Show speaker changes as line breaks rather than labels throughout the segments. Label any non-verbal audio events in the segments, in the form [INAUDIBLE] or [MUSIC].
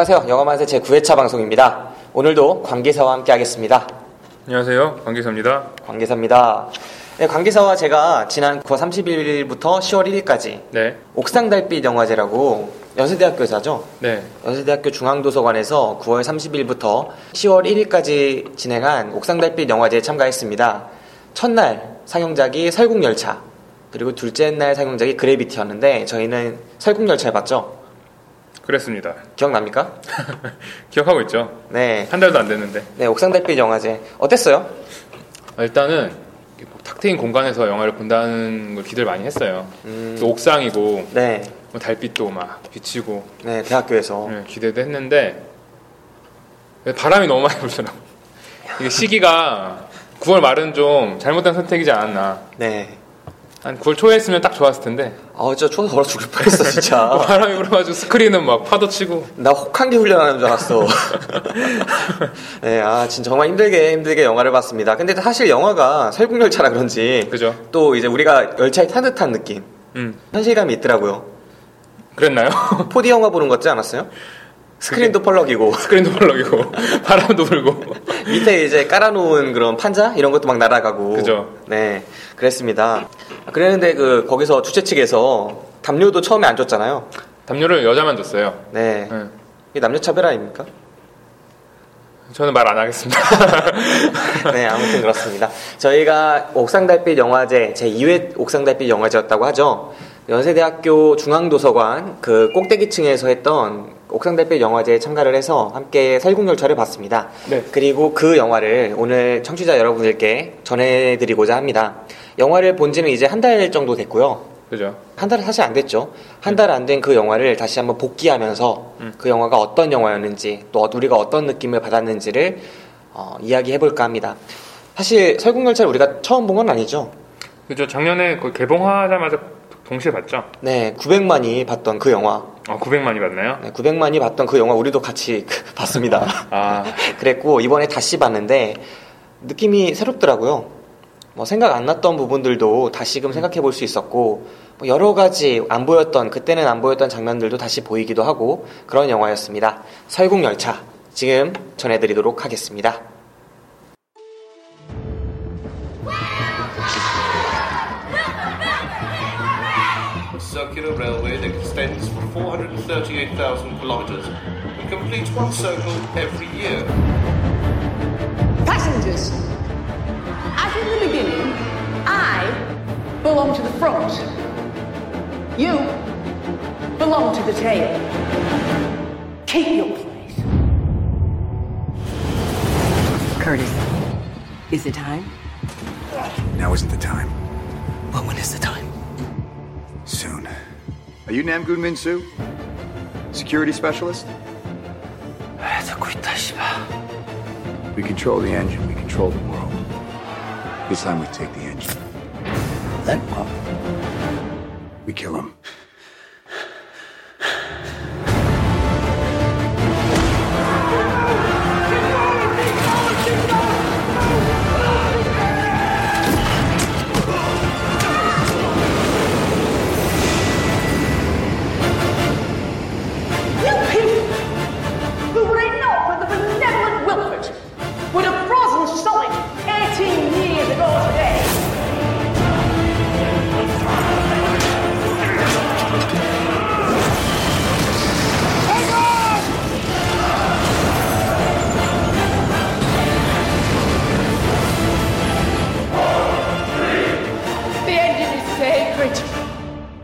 안녕하세요. 영화만세 제 9회차 방송입니다. 오늘도 관계사와 함께 하겠습니다.
안녕하세요. 관계사입니다.
관계사입니다. 네, 관계사와 제가 지난 9월 30일부터 10월 1일까지
네.
옥상 달빛 영화제라고 연세대학교에서죠.
네.
연세대학교 중앙도서관에서 9월 30일부터 10월 1일까지 진행한 옥상 달빛 영화제에 참가했습니다. 첫날 상영작이 설국열차, 그리고 둘째 날 상영작이 그래비티였는데 저희는 설국열차를 봤죠.
그랬습니다.
기억납니까? [LAUGHS]
기억하고 있죠?
네.
한 달도 안 됐는데.
네, 옥상 달빛 영화제. 어땠어요?
아, 일단은 이렇게 탁 트인 공간에서 영화를 본다는 걸 기대를 많이 했어요.
음.
또 옥상이고
네.
뭐 달빛도 막 비치고
네, 대학교에서.
네, 기대도 했는데 바람이 너무 많이 불더라고. 이게 시기가 9월 말은 좀 잘못된 선택이지 않았나.
네.
한 9월 초에 했으면 딱 좋았을 텐데
아, 진짜 추워서 얼어 죽을 뻔했어, 진짜. [LAUGHS]
바람이 불어가지고 스크린은 막 파도 치고
나 혹한기 훈련하는 줄 알았어. [LAUGHS] 네, 아, 진짜 정말 힘들게 힘들게 영화를 봤습니다. 근데 사실 영화가 설국열차라 그런지
그죠?
또 이제 우리가 열차에 탄 듯한 느낌,
음
현실감이 있더라고요.
그랬나요?
4D 영화 보는 것 같지 않았어요? [LAUGHS] 스크린도 펄럭이고
스크린도 [LAUGHS] 벌럭이고 바람도 불고
밑에 이제 깔아놓은 그런 판자 이런 것도 막 날아가고
그죠.
네 그랬습니다 아, 그랬는데 그 거기서 주최 측에서 담요도 처음에 안 줬잖아요
담요를 여자만 줬어요.
네
네.
이게 남녀 차별 아닙니까?
저는 말 안 하겠습니다. [LAUGHS]
네, 아무튼 그렇습니다. 저희가 옥상달빛 영화제 제 2회 옥상달빛 영화제였다고 하죠. 연세대학교 중앙도서관 그 꼭대기층에서 했던 옥상달빛 영화제에 참가를 해서 함께 설국열차를 봤습니다.
네.
그리고 그 영화를 오늘 청취자 여러분들께 전해드리고자 합니다. 영화를 본 지는 이제 한 달 정도 됐고요.
그죠?
한 달은 사실 안 됐죠. 한 달 안 된 그 영화를 다시 한번 복귀하면서
음.
그 영화가 어떤 영화였는지 또 우리가 어떤 느낌을 받았는지를 어, 이야기해볼까 합니다. 사실 설국열차를 우리가 처음 본 건 아니죠.
그죠? 작년에 그 개봉하자마자 동시에 봤죠?
네, 900만이 봤던 그 영화.
아, 900만이 봤나요?
네, 900만이 봤던 그 영화 우리도 같이 [LAUGHS] 봤습니다.
아, [LAUGHS]
그랬고 이번에 다시 봤는데 느낌이 새롭더라고요. 뭐 생각 안 났던 부분들도 다시금 생각해 볼 수 있었고 뭐 여러 가지 안 보였던 그때는 안 보였던 장면들도 다시 보이기도 하고 그런 영화였습니다. 설국열차 지금 전해드리도록 하겠습니다.
Circular railway that extends for 438,000 kilometers and completes one circle every year.
Passengers, as in the beginning, I belong to the front. You belong to the tail. Keep your place.
Curtis, is it time?
Now isn't the time.
Well, when is the time?
Soon. Are you Namgun Minsoo, Security specialist? [SIGHS] We control the engine, we control the world. This time we take the engine.
Then what?
We kill him.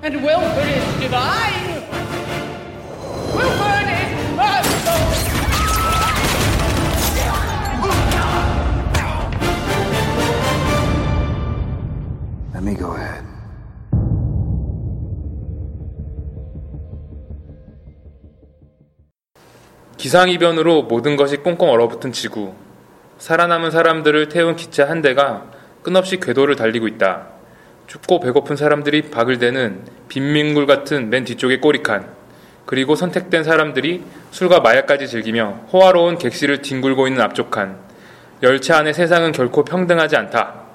and Wilford is divine. Wilford is merciful. Let me go ahead.
기상이변으로 모든 것이 꽁꽁 얼어붙은 지구. 살아남은 사람들을 태운 기체 한 대가 끝없이 궤도를 달리고 있다. 춥고 배고픈 사람들이 박을 대는 빈민굴 같은 맨 뒤쪽의 꼬리칸. 그리고 선택된 사람들이 술과 마약까지 즐기며 호화로운 객실을 뒹굴고 있는 앞쪽 칸. 열차 안의 세상은 결코 평등하지 않다.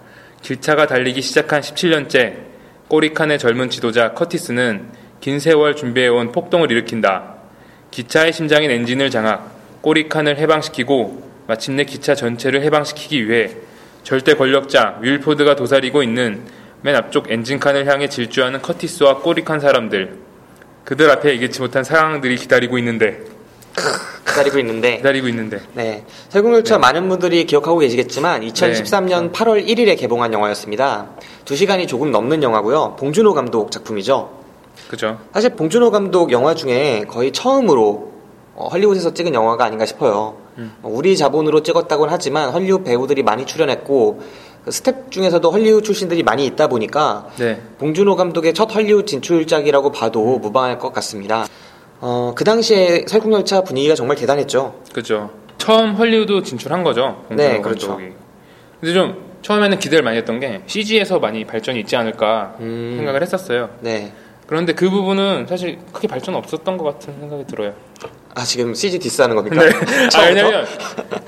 길차가 달리기 시작한 17년째 꼬리칸의 젊은 지도자 커티스는 긴 세월 준비해온 폭동을 일으킨다. 기차의 심장인 엔진을 장악, 꼬리칸을 해방시키고 마침내 기차 전체를 해방시키기 위해 절대 권력자 윌포드가 도사리고 있는 맨 앞쪽 엔진칸을 향해 질주하는 커티스와 꼬리칸 사람들. 그들 앞에 예기치 못한 상황들이 기다리고 있는데 [LAUGHS]
기다리고 있는데
기다리고 있는데
네. 설국열차 많은 분들이 기억하고 계시겠지만 2013년
네.
8월 1일에 개봉한 영화였습니다. 2시간이 조금 넘는 영화고요. 봉준호 감독 작품이죠.
그죠?
사실 봉준호 감독 영화 중에 거의 처음으로 어, 헐리우드에서 찍은 영화가 아닌가 싶어요.
음.
어, 우리 자본으로 찍었다고는 하지만 헐리우드 배우들이 많이 출연했고 그 스텝 중에서도 헐리우드 출신들이 많이 있다 보니까
네.
봉준호 감독의 첫 헐리우드 진출작이라고 봐도 무방할 것 같습니다. 어, 그 당시에 설국열차 분위기가 정말 대단했죠.
그죠. 처음 헐리우드 진출한 거죠.
네, 그렇죠.
감독이. 근데 좀 처음에는 기대를 많이 했던 게 CG에서 많이 발전이 있지 않을까
음.
생각을 했었어요.
네.
그런데 그 부분은 사실 크게 발전 없었던 것 같은 생각이 들어요.
아, 지금 CG 디스하는 겁니까?
네. [LAUGHS] 아? 왜냐면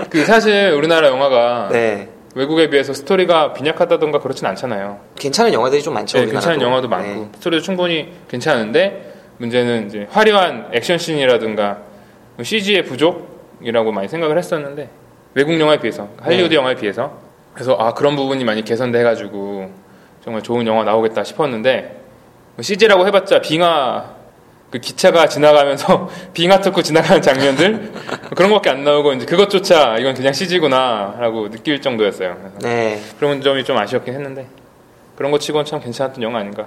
그 사실 우리나라 영화가
네.
외국에 비해서 스토리가 빈약하다던가 그렇진 않잖아요.
괜찮은 영화들이 좀 많죠.
네. 괜찮은 영화도 많고
네.
스토리도 충분히 괜찮은데 문제는 이제 화려한 액션 씬이라든가 CG의 부족이라고 많이 생각을 했었는데 외국 영화에 비해서 할리우드
네.
영화에 비해서 그래서 아 그런 부분이 많이 개선돼 가지고 정말 좋은 영화 나오겠다 싶었는데 CG라고 해봤자 빙하 그 기차가 지나가면서 [LAUGHS] 빙하 뚫고 지나가는 장면들 그런 것밖에 안 나오고 이제 그것조차 이건 그냥 CG구나라고 느낄 정도였어요.
네.
그런 점이 좀 아쉬웠긴 했는데 그런 거 치고는 참 괜찮았던 영화 아닌가.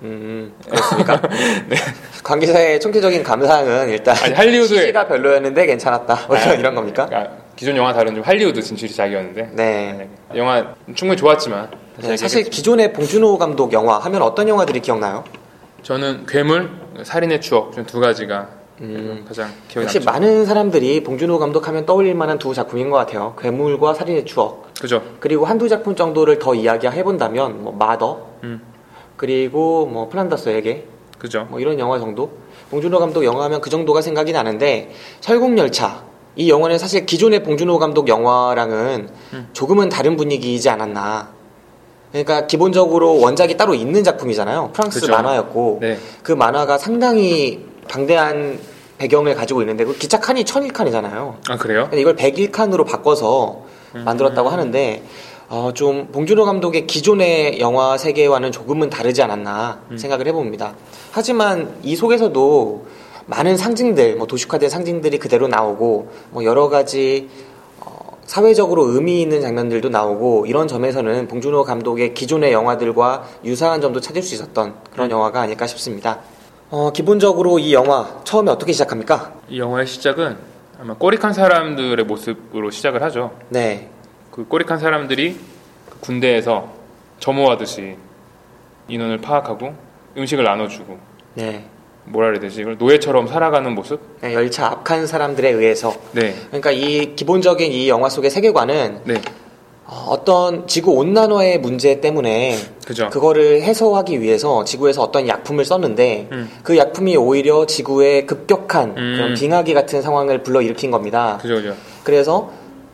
음, 그렇습니까? [LAUGHS] 관계자의 총체적인 감상은 일단
아니, 할리우드에-
CG가 별로였는데 괜찮았다. 뭐 이런, 이런 겁니까?
그러니까 기존 영화 다른 좀 할리우드 진출작이었는데
네.
영화 충분히 좋았지만
네, 사실 기존의 봉준호 감독 영화 하면 어떤 영화들이 기억나요?
저는 괴물, 살인의 추억 좀두 가지가 가장 기억에
역시
남죠.
많은 사람들이 봉준호 감독 하면 떠올릴 만한 두 작품인 것 같아요. 괴물과 살인의 추억.
그죠?
그리고 한두 작품 정도를 더 이야기해본다면 뭐 마더,
음.
그리고 뭐 플란다스에게
그죠?
뭐 이런 영화 정도. 봉준호 감독 영화하면 그 정도가 생각이 나는데 설국열차 이 영화는 사실 기존의 봉준호 감독 영화랑은
음.
조금은 다른 분위기이지 않았나. 그러니까 기본적으로 원작이 따로 있는 작품이잖아요. 프랑스
그죠.
만화였고
네.
그 만화가 상당히 방대한 배경을 가지고 있는데 그 기차 칸이 1001칸이잖아요.
아 그래요?
이걸 101칸으로 바꿔서 만들었다고 하는데 어, 좀 봉준호 감독의 기존의 영화 세계와는 조금은 다르지 않았나 생각을 해봅니다. 하지만 이 속에서도 많은 상징들, 뭐 도식화된 상징들이 그대로 나오고 뭐 여러 가지 어, 사회적으로 의미 있는 장면들도 나오고 이런 점에서는 봉준호 감독의 기존의 영화들과 유사한 점도 찾을 수 있었던 그런 영화가 아닐까 싶습니다. 어, 기본적으로 이 영화 처음에 어떻게 시작합니까?
이 영화의 시작은 아마 꼬리칸 사람들의 모습으로 시작을 하죠.
네,
그 꼬리칸 사람들이 그 군대에서 점호하듯이 인원을 파악하고 음식을 나눠주고
네.
뭐라 그래야 되지? 이걸 노예처럼 살아가는 모습?
네, 열차 앞칸 사람들에 의해서
네,
그러니까 이 기본적인 이 영화 속의 세계관은
네,
어, 어떤 지구 온난화의 문제 때문에
그죠.
그거를 해소하기 위해서 지구에서 어떤 약품을 썼는데
음.
그 약품이 오히려 지구에 급격한
음.
그런 빙하기 같은 상황을 불러일으킨 겁니다.
그죠, 그죠,
그래서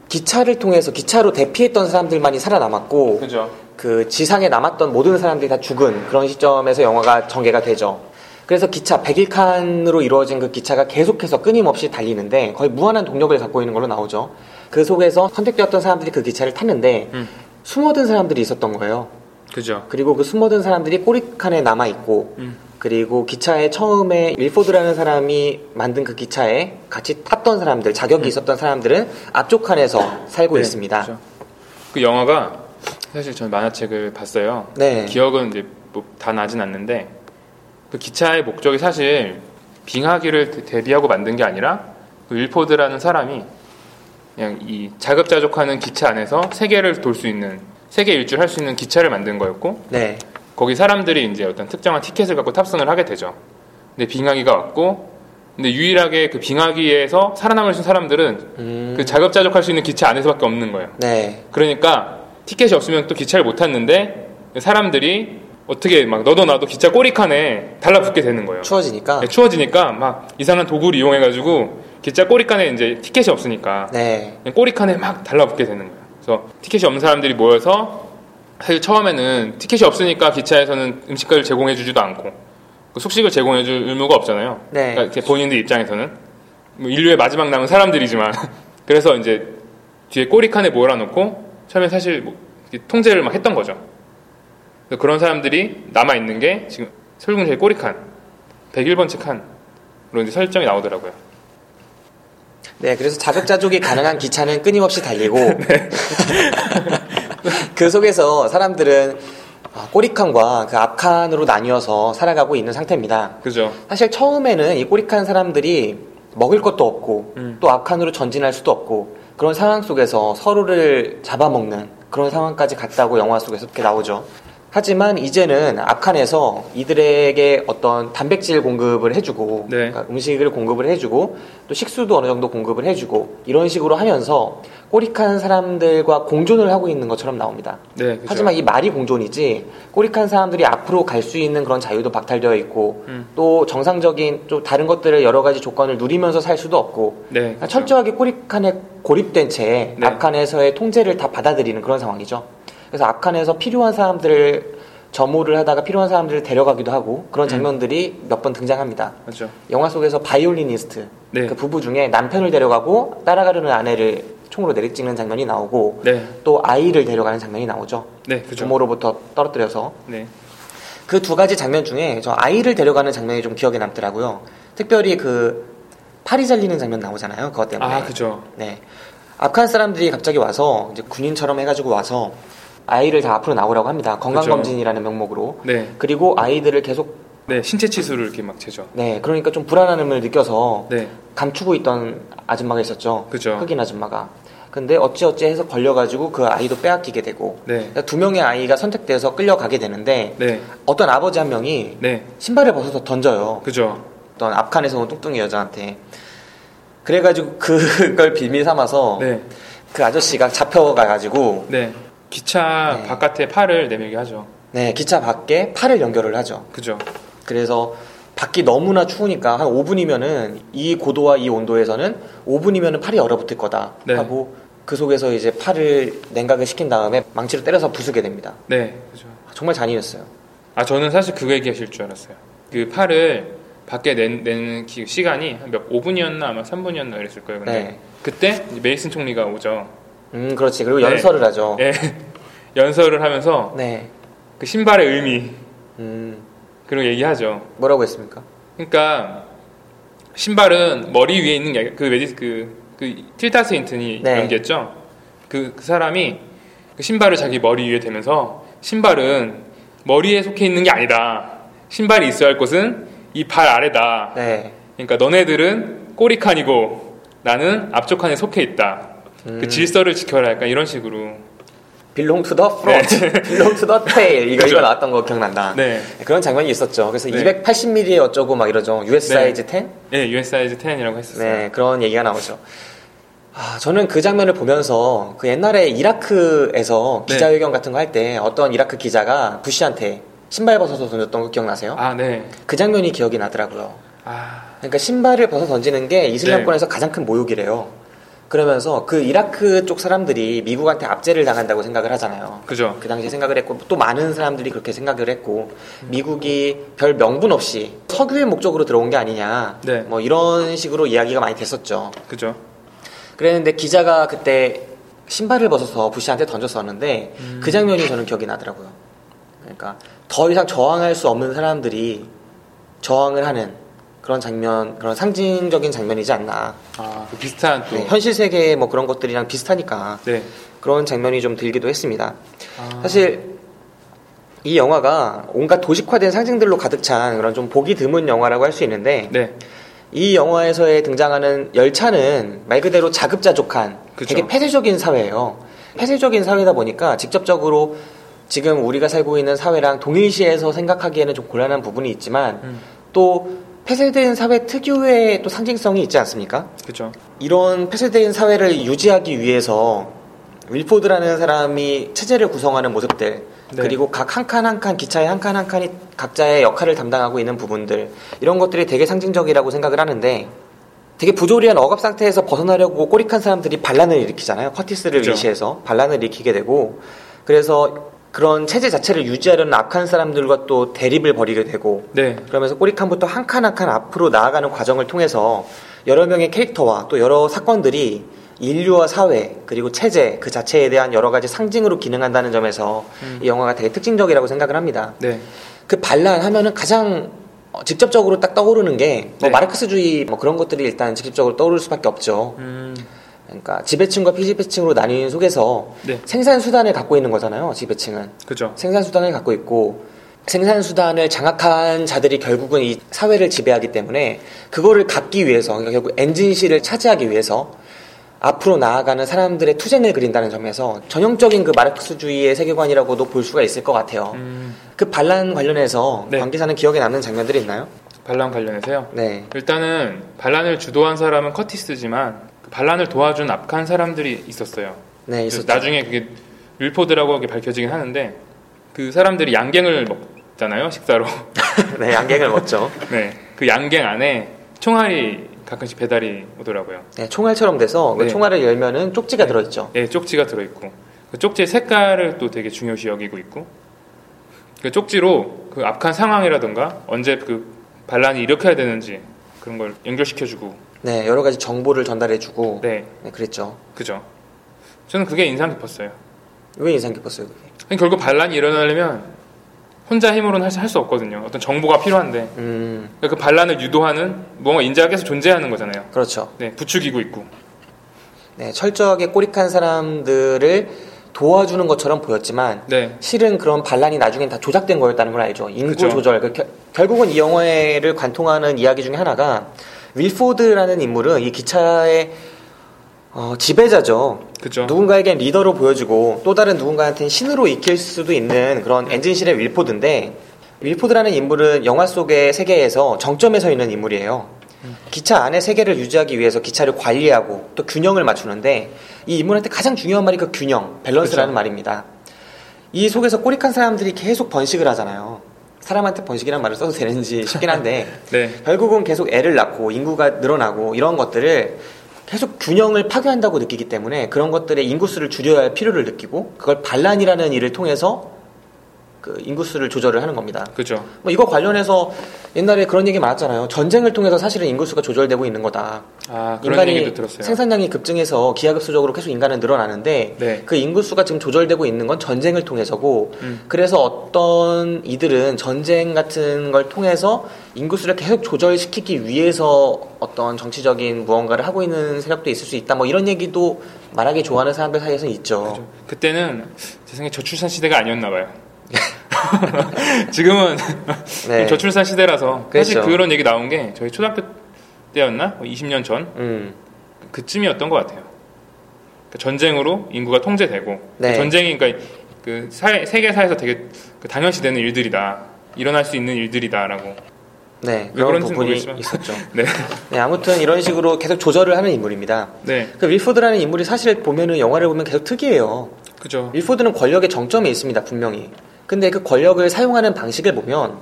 기차를 통해서 기차로 대피했던 사람들만이 살아남았고
그죠.
그 지상에 남았던 모든 사람들이 다 죽은 그런 시점에서 영화가 전개가 되죠. 그래서 기차 101칸으로 이루어진 그 기차가 계속해서 끊임없이 달리는데 거의 무한한 동력을 갖고 있는 걸로 나오죠. 그 속에서 선택되었던 사람들이 그 기차를 탔는데
음.
숨어든 사람들이 있었던 거예요.
그죠.
그리고 그 숨어든 사람들이 꼬리칸에 남아 있고
음.
그리고 기차에 처음에 윌포드라는 사람이 만든 그 기차에 같이 탔던 사람들 자격이 있었던 사람들은 앞쪽 칸에서 살고
음. 네,
있습니다.
그죠. 그 영화가 사실 저는 만화책을 봤어요.
네.
기억은 이제 뭐 다 나진 않는데 그 기차의 목적이 사실 빙하기를 대- 대비하고 만든 게 아니라 그 윌포드라는 사람이 그냥 이 자급자족하는 기차 안에서 세계를 돌 수 있는 세계 일주를 할 수 있는 기차를 만든 거였고
네.
거기 사람들이 이제 어떤 특정한 티켓을 갖고 탑승을 하게 되죠. 근데 빙하기가 왔고 근데 유일하게 그 빙하기에서 살아남을 수 있는 사람들은
음.
그 자급자족할 수 있는 기차 안에서밖에 없는 거예요.
네.
그러니까 티켓이 없으면 또 기차를 못 탔는데 사람들이 어떻게 막 너도 나도 기차 꼬리칸에 달라붙게 되는 거예요.
추워지니까.
네, 추워지니까 막 이상한 도구를 이용해가지고 기차 꼬리칸에 이제 티켓이 없으니까
네.
꼬리칸에 막 달라붙게 되는 거예요. 그래서 티켓이 없는 사람들이 모여서 사실 처음에는 티켓이 없으니까 기차에서는 음식을 제공해주지도 않고 그 숙식을 제공해줄 의무가 없잖아요.
네.
그러니까 본인들 입장에서는 뭐 인류의 마지막 남은 사람들이지만 [LAUGHS] 그래서 이제 뒤에 꼬리칸에 몰아놓고 처음에 사실 뭐 통제를 막 했던 거죠. 그런 사람들이 남아 있는 게 지금 설국제의 꼬리 칸 101번째 칸으로 이제 설정이 나오더라고요.
네, 그래서 자급자족이 가능한 기차는 끊임없이 달리고 [LAUGHS]
네. [LAUGHS]
그 속에서 사람들은 아, 꼬리칸과 그 앞칸으로 나뉘어서 살아가고 있는 상태입니다.
그죠?
사실 처음에는 이 꼬리칸 사람들이 먹을 것도 없고
음.
또 앞칸으로 전진할 수도 없고 그런 상황 속에서 서로를 잡아먹는 그런 상황까지 갔다고 영화 속에서 그렇게 나오죠. 하지만 이제는 앞칸에서 이들에게 어떤 단백질 공급을 해주고
네.
그러니까 음식을 공급을 해주고 또 식수도 어느 정도 공급을 해주고 이런 식으로 하면서 꼬리칸 사람들과 공존을 하고 있는 것처럼 나옵니다.
네, 그죠.
하지만 이 말이 공존이지 꼬리칸 사람들이 앞으로 갈 수 있는 그런 자유도 박탈되어 있고
음.
또 정상적인 또 다른 것들을 여러 가지 조건을 누리면서 살 수도 없고
네,
그러니까
그죠.
철저하게 꼬리칸에 고립된 채
네.
앞칸에서의 통제를 다 받아들이는 그런 상황이죠. 그래서 앞칸에서 필요한 사람들을 점호를 하다가 필요한 사람들을 데려가기도 하고 그런
음.
장면들이 몇번 등장합니다.
맞죠.
영화 속에서 바이올리니스트
네.
그 부부 중에 남편을 데려가고 따라가려는 아내를 총으로 내리찍는 장면이 나오고
네,
또 아이를 데려가는 장면이 나오죠.
네, 그죠.
부모로부터 떨어뜨려서
네,
그 두 가지 장면 중에 저 아이를 데려가는 장면이 좀 기억에 남더라고요. 특별히 그 팔이 잘리는 장면 나오잖아요. 그것 때문에.
아, 그죠.
네. 앞칸 사람들이 갑자기 와서 이제 군인처럼 해가지고 와서 아이를 다 앞으로 나오라고 합니다. 건강검진이라는 명목으로.
네,
그리고 아이들을 계속
네, 신체 치수를 이렇게 막 재죠.
네 그러니까 좀 불안함을 느껴서
네,
감추고 있던 아줌마가 있었죠.
그죠.
흑인 아줌마가. 근데 어찌어찌 해서 걸려가지고 그 아이도 빼앗기게 되고
네,
그러니까 두 명의 아이가 선택돼서 끌려가게 되는데
네,
어떤 아버지 한 명이
네,
신발을 벗어서 던져요.
그죠.
어떤 앞칸에서 온 뚱뚱이 여자한테. 그래가지고 [LAUGHS] 그걸 빌미 삼아서
네,
그 아저씨가 잡혀가가지고
네. 기차
네.
바깥에 팔을 내밀게 하죠.
네 기차 밖에 팔을 연결을 하죠.
그죠.
그래서 밖이 너무나 추우니까 한 5분이면은 이 고도와 이 온도에서는 5분이면은 팔이 얼어붙을 거다
네.
하고 그 속에서 이제 팔을 냉각을 시킨 다음에 망치로 때려서 부수게 됩니다.
네, 그죠.
정말 잔인했어요.
아, 저는 사실 그거 얘기하실 줄 알았어요. 그 팔을 밖에 낸, 내는 기- 시간이 한몇 5분이었나 아마 3분이었나 이랬을 거예요. 근데
네.
그때 메이슨 총리가 오죠.
음 그렇지. 그리고
네.
연설을 하죠.
예. [LAUGHS] 연설을 하면서
네.
그 신발의 의미
음
그런 거 얘기하죠.
뭐라고 했습니까?
그러니까 신발은 머리 위에 있는 게 그 메디 그, 그 틸타 스윈튼이
네.
연기했죠. 그, 그 사람이 그 신발을 자기 머리 위에 대면서 신발은 머리에 속해 있는 게 아니다. 신발이 있어야 할 곳은 이 발 아래다.
네.
그러니까 너네들은 꼬리칸이고 나는 앞쪽 칸에 속해 있다. 그 질서를 지켜라. 약간 이런 식으로.
Belong to the front, [LAUGHS] belong to the tail 이거
그죠.
이거 나왔던 거 기억난다.
네.
그런 장면이 있었죠. 그래서
네.
280mm 어쩌고 막 이러죠. US
네.
사이즈 10?
예, US 사이즈 10이라고 했었어요.
네, 그런 얘기가 나오죠. 아, 저는 그 장면을 보면서 그 옛날에 이라크에서
네.
기자회견 같은 거 할 때 어떤 이라크 기자가 부시한테 신발 벗어서 던졌던 거 기억나세요?
아, 네.
그 장면이 기억이 나더라고요.
아,
그러니까 신발을 벗어 던지는 게 이슬람권에서
네.
가장 큰 모욕이래요. 그러면서 그 이라크 쪽 사람들이 미국한테 압제를 당한다고 생각을 하잖아요.
그죠.
그 당시에 생각을 했고 또 많은 사람들이 그렇게 생각을 했고 미국이 별 명분 없이 석유의 목적으로 들어온 게 아니냐
네.
뭐 이런 식으로 이야기가 많이 됐었죠.
그죠.
그랬는데 기자가 그때 신발을 벗어서 부시한테 던졌었는데
음.
그 장면이 저는 기억이 나더라고요. 그러니까 더 이상 저항할 수 없는 사람들이 저항을 하는 그런 장면, 그런 상징적인 장면이지 않나.
아, 그 비슷한 또.
네, 현실 세계 뭐 그런 것들이랑 비슷하니까
네.
그런 장면이 좀 들기도 했습니다.
아,
사실 이 영화가 온갖 도식화된 상징들로 가득 찬 그런 좀 보기 드문 영화라고 할 수 있는데
네.
이 영화에서의 등장하는 열차는 말 그대로 자급자족한
그쵸.
되게 폐쇄적인 사회예요. 폐쇄적인 사회다 보니까 직접적으로 지금 우리가 살고 있는 사회랑 동일시해서 생각하기에는 좀 곤란한 부분이 있지만
음.
또 폐쇄된 사회 특유의 또 상징성이 있지 않습니까?
그죠.
이런 폐쇄된 사회를 유지하기 위해서 윌포드라는 사람이 체제를 구성하는 모습들
네.
그리고 각 한 칸 한 칸 기차의 한 칸 한 칸이 각자의 역할을 담당하고 있는 부분들 이런 것들이 되게 상징적이라고 생각을 하는데 되게 부조리한 억압 상태에서 벗어나려고 꼬릭한 사람들이 반란을 일으키잖아요. 커티스를
그죠.
위시해서 반란을 일으키게 되고 그래서 그런 체제 자체를 유지하려는 악한 사람들과 또 대립을 벌이게 되고
네.
그러면서 꼬리칸부터 한 칸 한 칸 앞으로 나아가는 과정을 통해서 여러 명의 캐릭터와 또 여러 사건들이 인류와 사회 그리고 체제 그 자체에 대한 여러 가지 상징으로 기능한다는 점에서 이 영화가 되게 특징적이라고 생각을 합니다.
네.
그 반란 하면은 가장 어, 직접적으로 딱 떠오르는 게뭐
네.
마르크스주의 뭐 그런 것들이 일단 직접적으로 떠오를 수밖에 없죠.
음,
그러니까 지배층과 피지배층으로 나뉘는 속에서
네.
생산 수단을 갖고 있는 거잖아요. 지배층은.
그죠.
생산 수단을 갖고 있고 생산 수단을 장악한 자들이 결국은 이 사회를 지배하기 때문에 그거를 갖기 위해서 그러니까 결국 엔진실을 차지하기 위해서 앞으로 나아가는 사람들의 투쟁을 그린다는 점에서 전형적인 그 마르크스주의의 세계관이라고도 볼 수가 있을 것 같아요.
음,
그 반란 관련해서
네.
관계사는 기억에 남는 장면들이 있나요?
반란 관련해서요.
네.
일단은 반란을 주도한 사람은 커티스지만 그 반란을 도와준 악한 사람들이 있었어요.
네, 있었죠.
나중에 그게 윌포드라고 이렇게 밝혀지긴 하는데 그 사람들이 양갱을 먹잖아요 식사로. [LAUGHS]
네, 양갱을 먹죠. [LAUGHS]
네, 그 양갱 안에 총알이 가끔씩 배달이 오더라고요.
네, 총알처럼 돼서 그
네.
총알을 열면은 쪽지가 들어있죠.
예, 쪽지가 들어있고 그 쪽지의 색깔을 또 되게 중요시 여기고 있고 그 쪽지로 그 악한 상황이라든가 언제 그 반란이 일으켜야 되는지 그런 걸 연결시켜주고
네, 여러 가지 정보를 전달해주고
네,
네, 그랬죠.
그죠. 저는 그게 인상 깊었어요.
왜 인상 깊었어요, 그게?
아니, 결국 반란이 일어나려면 혼자 힘으로는 할 수 없거든요. 어떤 정보가 필요한데
음,
그러니까 그 반란을 유도하는 뭔가 인자가 계속 존재하는 거잖아요.
그렇죠.
네, 부추기고 있고.
네, 철저하게 꼬릭한 사람들을 도와주는 것처럼 보였지만
네,
실은 그런 반란이 나중엔 다 조작된 거였다는 걸 알죠. 인구
그죠.
조절. 그 겨- 결국은 이 영화를 관통하는 이야기 중에 하나가 윌포드라는 인물은 이 기차의 어, 지배자죠.
그죠.
누군가에겐 리더로 보여지고 또 다른 누군가한테는 신으로 읽힐 수도 있는 그런 엔진실의 윌포드인데 윌포드라는 인물은 영화 속의 세계에서 정점에 서 있는 인물이에요. 기차 안의 세계를 유지하기 위해서 기차를 관리하고 또 균형을 맞추는데 이 인물한테 가장 중요한 말이 그 균형, 밸런스라는
그쵸.
말입니다. 이 속에서 꼬릭한 사람들이 계속 번식을 하잖아요. 사람한테 번식이라는 말을 써도 되는지 싶긴 한데 [LAUGHS]
네,
결국은 계속 애를 낳고 인구가 늘어나고 이런 것들을 계속 균형을 파괴한다고 느끼기 때문에 그런 것들의 인구수를 줄여야 할 필요를 느끼고 그걸 반란이라는 일을 통해서 그 인구수를 조절을 하는 겁니다.
그죠.
뭐 이거 관련해서 옛날에 그런 얘기 많았잖아요. 전쟁을 통해서 사실은 인구수가 조절되고 있는 거다.
아 그런
인간이
얘기도 들었어요.
생산량이 급증해서 기하급수적으로 계속 인간은 늘어나는데
네.
그 인구수가 지금 조절되고 있는 건 전쟁을 통해서고
음.
그래서 어떤 이들은 전쟁 같은 걸 통해서 인구수를 계속 조절시키기 위해서 어떤 정치적인 무언가를 하고 있는 세력도 있을 수 있다. 뭐 이런 얘기도 말하기 좋아하는 사람들 사이에서는 있죠.
그죠. 그때는 제 생각에 저출산 시대가 아니었나 봐요. [LAUGHS] 지금은
네.
저출산 시대라서 사실
그렇죠.
그런 얘기 나온 게 저희 초등학교 때였나? 뭐 20년 전
음.
그쯤이었던 것 같아요. 그 전쟁으로 인구가 통제되고
네.
전쟁이 그러니까 그 사회, 세계사에서 되게 그 당연시되는 일들이다. 일어날 수 있는 일들이다라고.
네.
왜
그런 부분이. 있었죠. [LAUGHS]
네.
네, 아무튼 이런 식으로 계속 조절을 하는 인물입니다.
네.
그 윌포드라는 인물이 사실 보면은 영화를 보면 계속 특이해요.
그죠.
윌포드는 권력의 정점에 있습니다, 분명히. 근데 그 권력을 사용하는 방식을 보면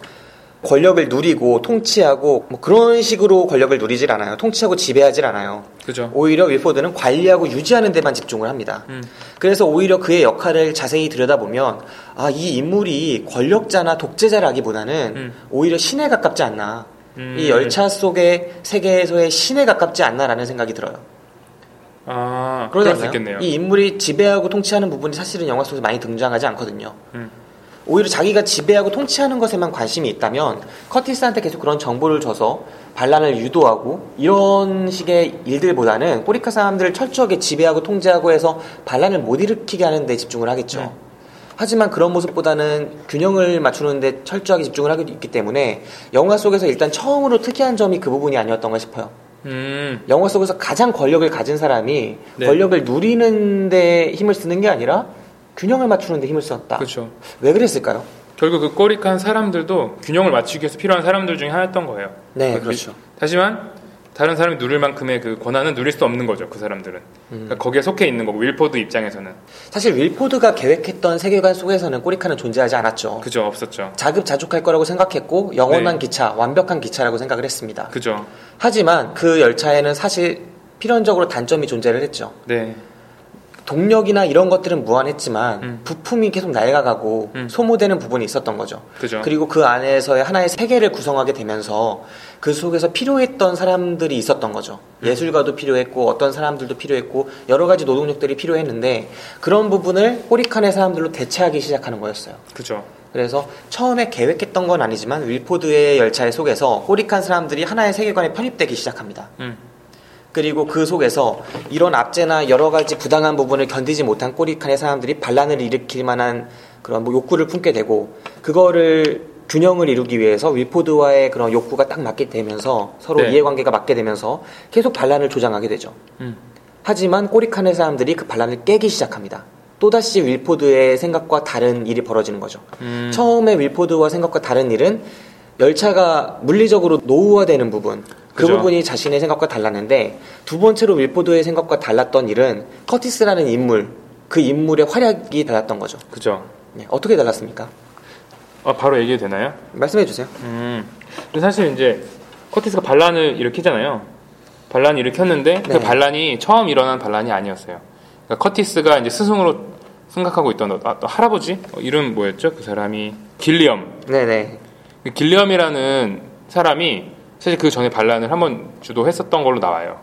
권력을 누리고 통치하고 뭐 그런 식으로 권력을 누리질 않아요. 통치하고 지배하질 않아요.
그죠.
오히려 윌포드는 관리하고 유지하는 데만 집중을 합니다.
음.
그래서 오히려 그의 역할을 자세히 들여다보면 아, 이 인물이 권력자나 독재자라기보다는
음.
오히려 신에 가깝지 않나.
음.
이 열차 속의 세계에서의 신에 가깝지 않나라는 생각이 들어요.
아,
그러지 않나요? 이 인물이 지배하고 통치하는 부분이 사실은 영화 속에서 많이 등장하지 않거든요.
음.
오히려 자기가 지배하고 통치하는 것에만 관심이 있다면 커티스한테 계속 그런 정보를 줘서 반란을 유도하고 이런 식의 일들보다는 꼬리카 사람들을 철저하게 지배하고 통제하고 해서 반란을 못 일으키게 하는 데 집중을 하겠죠.
네.
하지만 그런 모습보다는 균형을 맞추는데 철저하게 집중을 하고 있기 때문에 영화 속에서 일단 처음으로 특이한 점이 그 부분이 아니었던가 싶어요.
음.
영화 속에서 가장 권력을 가진 사람이
네.
권력을 누리는데 힘을 쓰는 게 아니라 균형을 맞추는 데 힘을 썼다.
그렇죠.
왜 그랬을까요?
결국 그 꼬릭한 사람들도 균형을 맞추기 위해서 필요한 사람들 중에 하나였던 거예요.
네,
그-
그렇죠.
하지만 다른 사람이 누릴 만큼의 그 권한은 누릴 수 없는 거죠. 그 사람들은. 그러니까 거기에 속해 있는 거고 윌포드 입장에서는
사실 윌포드가 계획했던 세계관 속에서는 꼬리카는 존재하지 않았죠.
그죠 없었죠.
자급자족할 거라고 생각했고 영원한
네.
기차, 완벽한 기차라고 생각을 했습니다.
그죠.
하지만 그 열차에는 사실 필연적으로 단점이 존재를 했죠.
네.
동력이나 이런 것들은 무한했지만
음.
부품이 계속 낡아가고
음.
소모되는 부분이 있었던 거죠.
그죠.
그리고 그 안에서의 하나의 세계를 구성하게 되면서 그 속에서 필요했던 사람들이 있었던 거죠.
음.
예술가도 필요했고 어떤 사람들도 필요했고 여러 가지 노동력들이 필요했는데 그런 부분을 꼬리칸의 사람들로 대체하기 시작하는 거였어요.
그죠.
그래서 처음에 계획했던 건 아니지만 윌포드의 열차의 속에서 꼬리칸 사람들이 하나의 세계관에 편입되기 시작합니다.
음.
그리고 그 속에서 이런 압제나 여러 가지 부당한 부분을 견디지 못한 꼬리칸의 사람들이 반란을 일으킬 만한 그런 뭐 욕구를 품게 되고 그거를 균형을 이루기 위해서 윌포드와의 그런 욕구가 딱 맞게 되면서 서로
네.
이해관계가 맞게 되면서 계속 반란을 조장하게 되죠.
음.
하지만 꼬리칸의 사람들이 그 반란을 깨기 시작합니다. 또다시 윌포드의 생각과 다른 일이 벌어지는 거죠.
음.
처음에 윌포드와 생각과 다른 일은 열차가 물리적으로 노후화되는 부분 그
그죠.
부분이 자신의 생각과 달랐는데 두 번째로 윌포드의 생각과 달랐던 일은 커티스라는 인물 그 인물의 활약이 달랐던 거죠.
그죠.
네, 어떻게 달랐습니까?
아, 바로 얘기해도 되나요?
말씀해 주세요.
음. 근데 사실 이제 커티스가 반란을 일으키잖아요. 반란을 일으켰는데 그
네.
반란이 처음 일어난 반란이 아니었어요. 그러니까 커티스가 이제 스승으로 생각하고 있던 아, 또 할아버지 어, 이름 뭐였죠? 그 사람이 길리엄.
네네.
그 길리엄이라는 사람이 사실 그 전에 반란을 한번 주도했었던 걸로 나와요.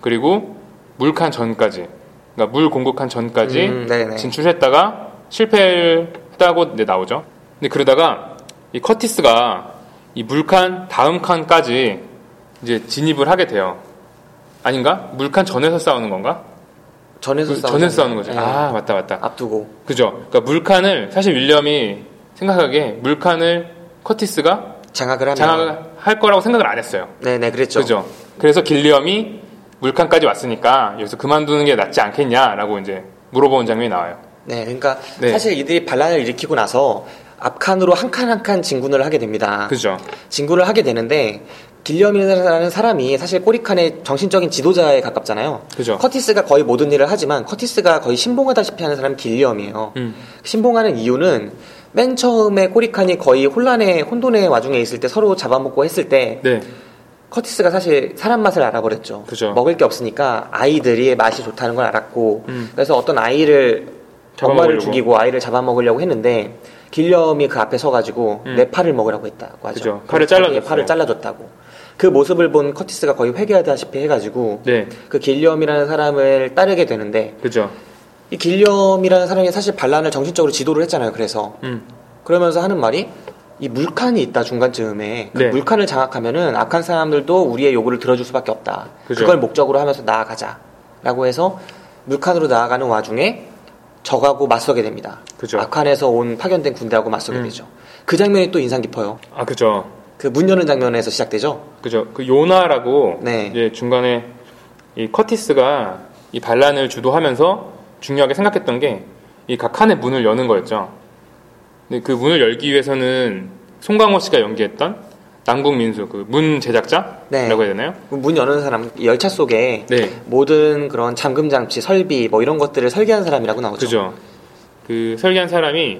그리고 물칸 전까지, 그러니까 물 공급한 전까지
음, 네네.
진출했다가 실패했다고 이제 나오죠. 근데 그러다가 이 커티스가 이 물칸 다음 칸까지 이제 진입을 하게 돼요. 아닌가? 물칸 전에서 싸우는 건가?
전에서
그
싸우는
전에서 싸우는 거죠.
네.
아 맞다 맞다.
앞두고
그죠. 그러니까 물칸을 사실 윌리엄이 생각하기에 물칸을 커티스가
장악을 하면
장악할 거라고 생각을 안 했어요.
네네 그랬죠.
그죠. 그래서 길리엄이 물칸까지 왔으니까 여기서 그만두는 게 낫지 않겠냐라고 이제 물어보는 장면이 나와요.
네, 그러니까
네.
사실 이들이 반란을 일으키고 나서 앞칸으로 한칸 한 칸 진군을 하게 됩니다.
그죠.
진군을 하게 되는데 길리엄이라는 사람이 사실 꼬리칸의 정신적인 지도자에 가깝잖아요.
그죠.
커티스가 거의 모든 일을 하지만 커티스가 거의 신봉하다시피 하는 사람이 길리엄이에요.
음.
신봉하는 이유는 맨 처음에 꼬리칸이 거의 혼란의 혼돈의 와중에 있을 때 서로 잡아먹고 했을 때
네.
커티스가 사실 사람 맛을 알아버렸죠.
그죠.
먹을 게 없으니까 아이들이 맛이 좋다는 걸 알았고
음.
그래서 어떤 아이를 엄마를
잡아먹으려고.
죽이고 아이를 잡아먹으려고 했는데 길렴이 그 앞에 서가지고
음.
내 팔을 먹으라고 했다고 하죠.
그죠. 팔을 잘라줬어요.
팔을 잘라줬다고. 그 모습을 본 커티스가 거의 회개하다시피 해가지고
네.
그 길렴이라는 사람을 따르게 되는데
그죠.
이 길렴이라는 사람이 사실 반란을 정신적으로 지도를 했잖아요. 그래서
음.
그러면서 하는 말이 이 물칸이 있다 중간쯤에 그
네.
물칸을 장악하면은 악한 사람들도 우리의 요구를 들어줄 수밖에 없다.
그죠.
그걸 목적으로 하면서 나아가자라고 해서 물칸으로 나아가는 와중에 적하고 맞서게 됩니다.
그죠.
악한에서 온 파견된 군대하고 맞서게
음.
되죠. 그 장면이 또 인상 깊어요.
아 그죠.
그 문 여는 장면에서 시작되죠.
그죠. 그 요나라고
네.
이제 중간에 이 커티스가 이 반란을 주도하면서 중요하게 생각했던 게 이 각 칸의 문을 여는 거였죠. 근데 그 문을 열기 위해서는 송강호 씨가 연기했던 남궁 민수 그 문 제작자라고
네.
해야 되나요?
그문 여는 사람 이 열차 속에
네.
모든 그런 잠금 장치, 설비 뭐 이런 것들을 설계한 사람이라고 나오죠.
그죠. 그 설계한 사람이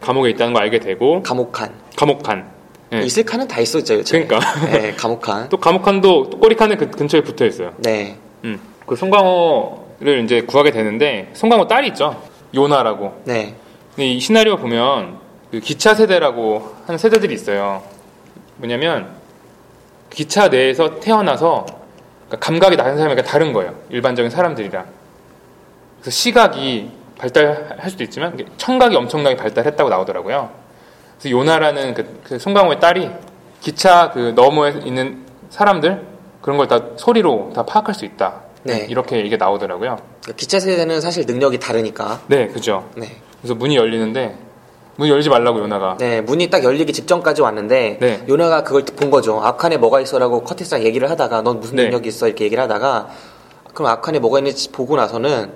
감옥에 있다는 걸 알게 되고
감옥칸.
감옥칸. 예.
있을 칸은 다 있었죠.
그러니까.
네, 감옥칸. [LAUGHS]
또 감옥칸도 또 꼬리칸의 그 근처에 붙어 있어요.
네.
음. 그 송강호 를 이제 구하게 되는데 송강호 딸이 있죠. 요나라고.
네.
근데 이 시나리오 보면 그 기차 세대라고 하는 세대들이 있어요. 뭐냐면 기차 내에서 태어나서 그러니까 감각이 다른 사람이니까 다른 거예요. 일반적인 사람들이랑. 그래서 시각이 발달할 수도 있지만 청각이 엄청나게 발달했다고 나오더라고요. 그래서 요나라는 그, 그 송강호의 딸이 기차 그 너머에 있는 사람들 그런 걸 다 소리로 다 파악할 수 있다.
네.
이렇게 이게 나오더라고요.
그 기차 세대는 사실 능력이 다르니까.
네, 그죠.
네.
그래서 문이 열리는데 문이 열지 말라고 요나가
네, 문이 딱 열리기 직전까지 왔는데
네.
요나가 그걸 본 거죠. 악한에 뭐가 있어라고 커티스랑 얘기를 하다가 넌 무슨
네.
능력이 있어 이렇게 얘기를 하다가 그럼 악한에 뭐가 있는지 보고 나서는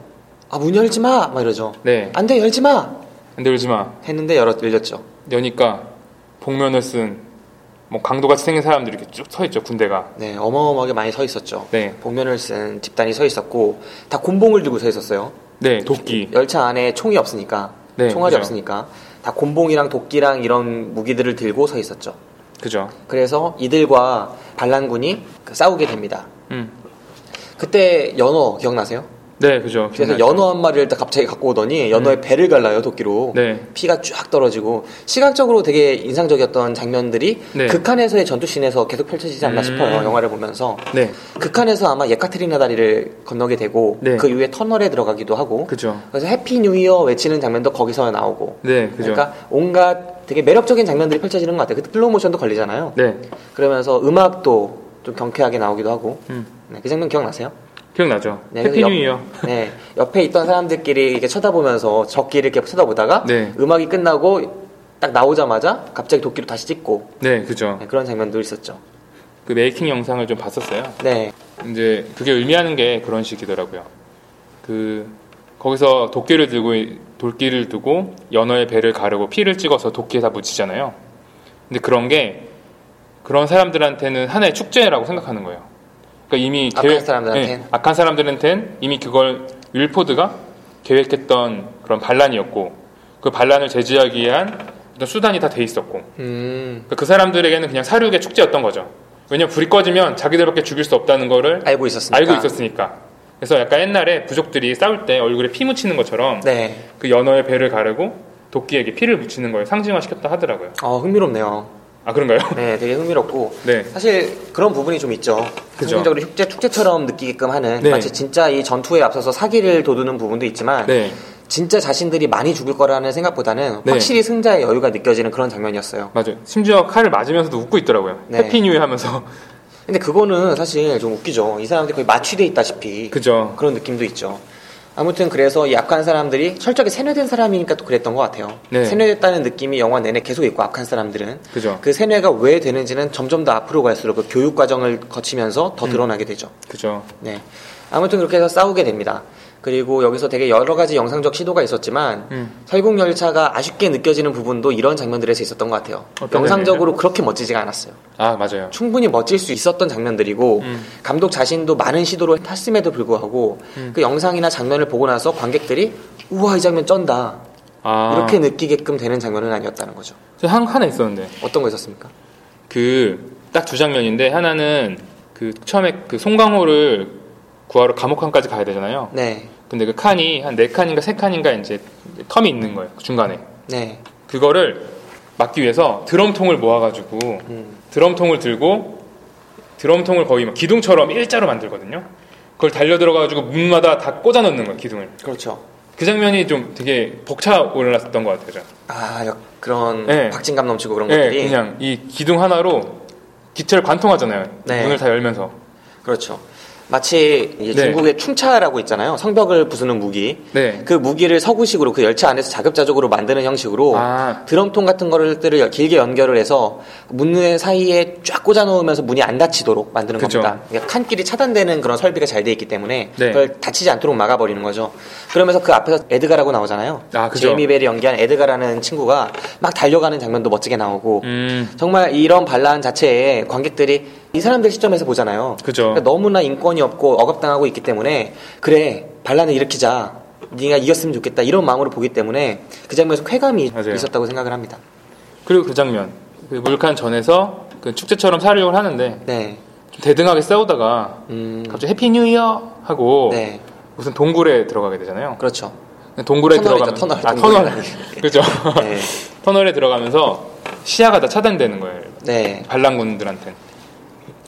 아 문 열지 마! 막 이러죠.
네.
안 돼, 열지 마!
근데 열지 마.
했는데 열었, 열렸죠.
여니까 복면을 쓴 뭐 강도같이 생긴 사람들이 이렇게 쭉 서 있죠 군대가.
네, 어마어마하게 많이 서 있었죠.
네.
복면을 쓴 집단이 서 있었고 다 곤봉을 들고 서 있었어요.
네 도끼.
열차 안에 총이 없으니까
네,
총알이
그죠.
없으니까 다 곤봉이랑 도끼랑 이런 무기들을 들고 서 있었죠.
그죠.
그래서 이들과 반란군이 그 싸우게 됩니다.
음.
그때 연어 기억나세요?
네 그죠.
그래서. 연어 한 마리를 딱 갑자기 갖고 오더니 연어의 배를 갈라요 도끼로
네.
피가 쫙 떨어지고 시각적으로 되게 인상적이었던 장면들이
네.
극한에서의 전투씬에서 계속 펼쳐지지 않나
음.
싶어요 영화를 보면서
네.
극한에서 아마 예카테리나 다리를 건너게 되고
네.
그 이후에 터널에 들어가기도 하고
그죠.
그래서 Happy New Year 외치는 장면도 거기서 나오고
네 그죠.
그러니까 온갖 되게 매력적인 장면들이 펼쳐지는 것 같아요 그때 슬로우 모션도 걸리잖아요
네
그러면서 음악도 좀 경쾌하게 나오기도 하고
음.
네, 그 장면 기억나세요?
기억나죠.
네,
Happy
그래서
New Year.
네, 옆에 있던 사람들끼리 이렇게 쳐다보면서 적기를 이렇게 쳐다보다가
네.
음악이 끝나고 딱 나오자마자 갑자기 도끼로 다시 찍고
네 그죠.
네, 그런 장면도 있었죠.
그 making 영상을 좀 봤었어요.
네,
이제 그게 의미하는 게 그런 식이더라고요. 그 거기서 도끼를 들고 도끼를 두고 연어의 배를 가르고 피를 찍어서 도끼에다 묻히잖아요. 근데 그런 게 그런 사람들한테는 하나의 축제라고 생각하는 거예요. 그러니까 이미
악한 사람들한텐?
네, 악한 사람들한테는 이미 그걸 윌포드가 계획했던 그런 반란이었고 그 반란을 제지하기 위한 어떤 수단이 다 돼 있었고
음,
그러니까 그 사람들에게는 그냥 사륙의 축제였던 거죠. 왜냐면 불이 꺼지면 자기들밖에 죽일 수 없다는 거를
알고 있었으니까.
알고 있었으니까. 그래서 약간 옛날에 부족들이 싸울 때 얼굴에 피 묻히는 것처럼
네,
그 연어의 배를 가르고 도끼에게 피를 묻히는 걸 상징화시켰다 하더라고요.
어 흥미롭네요.
아 그런가요? [LAUGHS]
네, 되게 흥미롭고
네.
사실 그런 부분이 좀 있죠. 상징적으로 축제 축제처럼 느끼게끔 하는
네.
마치 진짜 이 전투에 앞서서 사기를 돋우는 부분도 있지만
네.
진짜 자신들이 많이 죽을 거라는 생각보다는
네.
확실히 승자의 여유가 느껴지는 그런 장면이었어요.
맞아요. 심지어 칼을 맞으면서도 웃고 있더라고요.
네.
해피뉴이 하면서.
근데 그거는 사실 좀 웃기죠. 이 사람들이 거의 마취돼 있다시피
그죠.
그런 느낌도 있죠. 아무튼 그래서 이 악한 사람들이 철저하게 세뇌된 사람이니까 또 그랬던 것 같아요.
네.
세뇌됐다는 느낌이 영화 내내 계속 있고 악한 사람들은
그죠.
그 세뇌가 왜 되는지는 점점 더 앞으로 갈수록 그 교육 과정을 거치면서
음.
더 드러나게 되죠.
그죠.
네. 아무튼 그렇게 해서 싸우게 됩니다. 그리고 여기서 되게 여러 가지 영상적 시도가 있었지만
음.
설국 열차가 아쉽게 느껴지는 부분도 이런 장면들에서 있었던 것 같아요. 영상적으로 그렇게 멋지지가 않았어요.
아 맞아요.
충분히 멋질 수 있었던 장면들이고
음.
감독 자신도 많은 시도를 했음에도 불구하고
음.
그 영상이나 장면을 보고 나서 관객들이 우와 이 장면 쩐다
아
이렇게 느끼게끔 되는 장면은 아니었다는 거죠.
저한 하나 있었는데
어떤 거 있었습니까?
그 딱 두 장면인데 하나는 그 처음에 그 송강호를 구하러 감옥항까지 가야 되잖아요.
네,
근데 그 칸이 한 네 칸인가 세 칸인가 이제 텀이 있는 거예요. 그 중간에.
네,
그거를 막기 위해서 드럼통을 모아가지고
음.
드럼통을 들고 드럼통을 거의 막 기둥처럼 일자로 만들거든요. 그걸 달려 들어가가지고 문마다 다 꽂아 넣는 거예요. 기둥을.
그렇죠.
그 장면이 좀 되게 벅차 올랐었던 것 같아요.
아 역- 그런
네.
박진감 넘치고 그런
네,
것들이
그냥 이 기둥 하나로 기체를 관통하잖아요.
네.
문을 다 열면서.
그렇죠. 마치
네.
중국의 충차라고 있잖아요. 성벽을 부수는 무기.
네.
그 무기를 서구식으로 그 열차 안에서 자급자족으로 만드는 형식으로
아.
드럼통 같은 거를 길게 연결을 해서 문 사이에 쫙 꽂아 놓으면서 문이 안 닫히도록 만드는
그죠.
겁니다. 그러니까 칸길이 차단되는 그런 설비가 잘 돼 있기 때문에
네.
그걸 닫히지 않도록 막아버리는 거죠. 그러면서 그 앞에서 에드가라고 나오잖아요.
아.
제이미 벨이 연기한 에드가라는 친구가 막 달려가는 장면도 멋지게 나오고
음.
정말 이런 반란 자체에 관객들이 이 사람들 시점에서 보잖아요.
그죠.
그러니까 너무나 인권이 없고 억압당하고 있기 때문에 그래 반란을 일으키자. 네가 이겼으면 좋겠다 이런 마음으로 보기 때문에 그 장면에서 쾌감이
맞아요.
있었다고 생각을 합니다.
그리고 그 장면. 그 물칸 전에서 그 축제처럼 살육을 하는데
네,
좀 대등하게 싸우다가
음,
갑자기 Happy New Year 하고
네,
무슨 동굴에 들어가게 되잖아요.
그렇죠.
동굴에 들어가면
터널,
아 터널. [LAUGHS] 그죠
네, [LAUGHS]
터널에 들어가면서 시야가 다 차단되는 거예요
네,
반란군들한테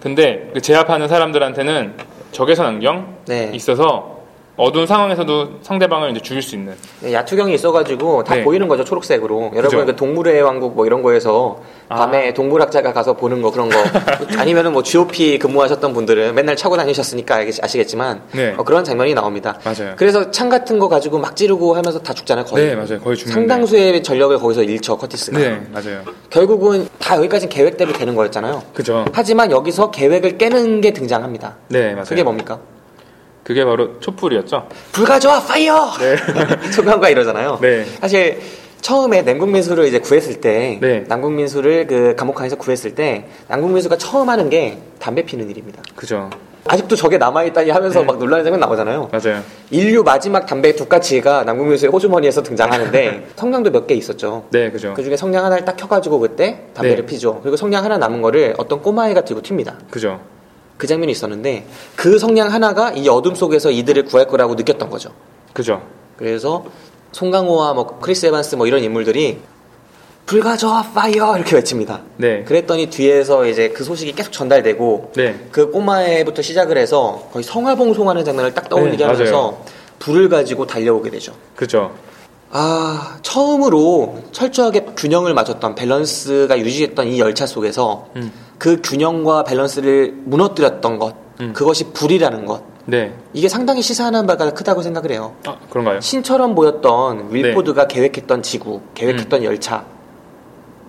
근데 그 제압하는 사람들한테는 적외선 안경
네.
있어서 어두운 상황에서도 상대방을 이제 죽일 수 있는
네, 야투경이 있어가지고 다
네.
보이는 거죠 초록색으로. 여러분.
그
동물의 왕국 뭐 이런 거에서
아.
밤에 동물학자가 가서 보는 거 그런 거 [LAUGHS] 아니면은 뭐 GOP 근무하셨던 분들은 맨날 차고 다니셨으니까 아시겠지만
네.
어, 그런 장면이 나옵니다.
맞아요.
그래서 창 같은 거 가지고 막 찌르고 하면서 다 죽잖아요 거의.
네 맞아요 거의 죽는데
상당수의 전력을 거기서 잃죠 커티스가.
네 맞아요
결국은 다 여기까지 계획대로 되는 거였잖아요.
그죠
하지만 여기서 계획을 깨는 게 등장합니다.
네 맞아요
그게 뭡니까?
그게 바로 촛불이었죠
불 가져와 Fire!
네. [LAUGHS]
소방관 이러잖아요.
네.
사실 처음에 남궁민수를 이제 구했을 때
네.
남궁민수를 그 감옥칸에서 구했을 때 남궁민수가 처음 하는 게 담배 피는 일입니다.
그죠.
아직도 저게 남아있다니 하면서
네.
막 놀라는 장면 나오잖아요.
맞아요.
인류 마지막 담배 두까치가 남궁민수의 호주머니에서 등장하는데 [LAUGHS] 성냥도 몇 개 있었죠.
네, 그죠.
그 중에 성냥 하나를 딱 켜가지고 그때 담배를
네.
피죠. 그리고 성냥 하나 남은 거를 어떤 꼬마애가 들고 튑니다.
그죠.
그 장면이 있었는데 그 성냥 하나가 이 어둠 속에서 이들을 구할 거라고 느꼈던 거죠.
그죠.
그래서 송강호와 뭐 크리스 에반스 뭐 이런 인물들이 불 가져와 fire 이렇게 외칩니다.
네.
그랬더니 뒤에서 이제 그 소식이 계속 전달되고
네.
그 꼬마애부터 시작을 해서 거의 성화봉송하는 장면을 딱 떠올리게
네,
하면서
맞아요.
불을 가지고 달려오게 되죠.
그죠.
아 처음으로 철저하게 균형을 맞췄던 밸런스가 유지했던 이 열차 속에서
음.
그 균형과 밸런스를 무너뜨렸던 것
음.
그것이 불이라는 것
네.
이게 상당히 시사하는 바가 크다고 생각을 해요.
아, 그런가요?
신처럼 보였던 윌포드가 계획했던 지구, 계획했던 열차.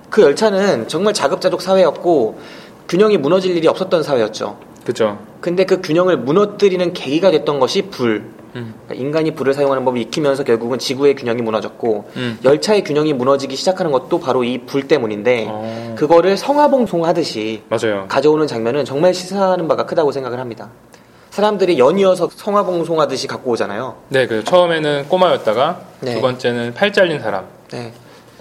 그 열차는 정말 자급자족 사회였고 균형이 무너질 일이 없었던 사회였죠.
그죠.
근데 그 균형을 무너뜨리는 계기가 됐던 것이 불.
음.
그러니까 인간이 불을 사용하는 법을 익히면서 결국은 지구의 균형이 무너졌고
음.
열차의 균형이 무너지기 시작하는 것도 바로 이 불 때문인데
어.
그거를 성화봉송하듯이
맞아요.
가져오는 장면은 정말 시사하는 바가 크다고 생각을 합니다. 사람들이 연이어서 성화봉송하듯이 갖고 오잖아요.
네, 그 처음에는 꼬마였다가
네.
두 번째는 팔 잘린 사람.
네.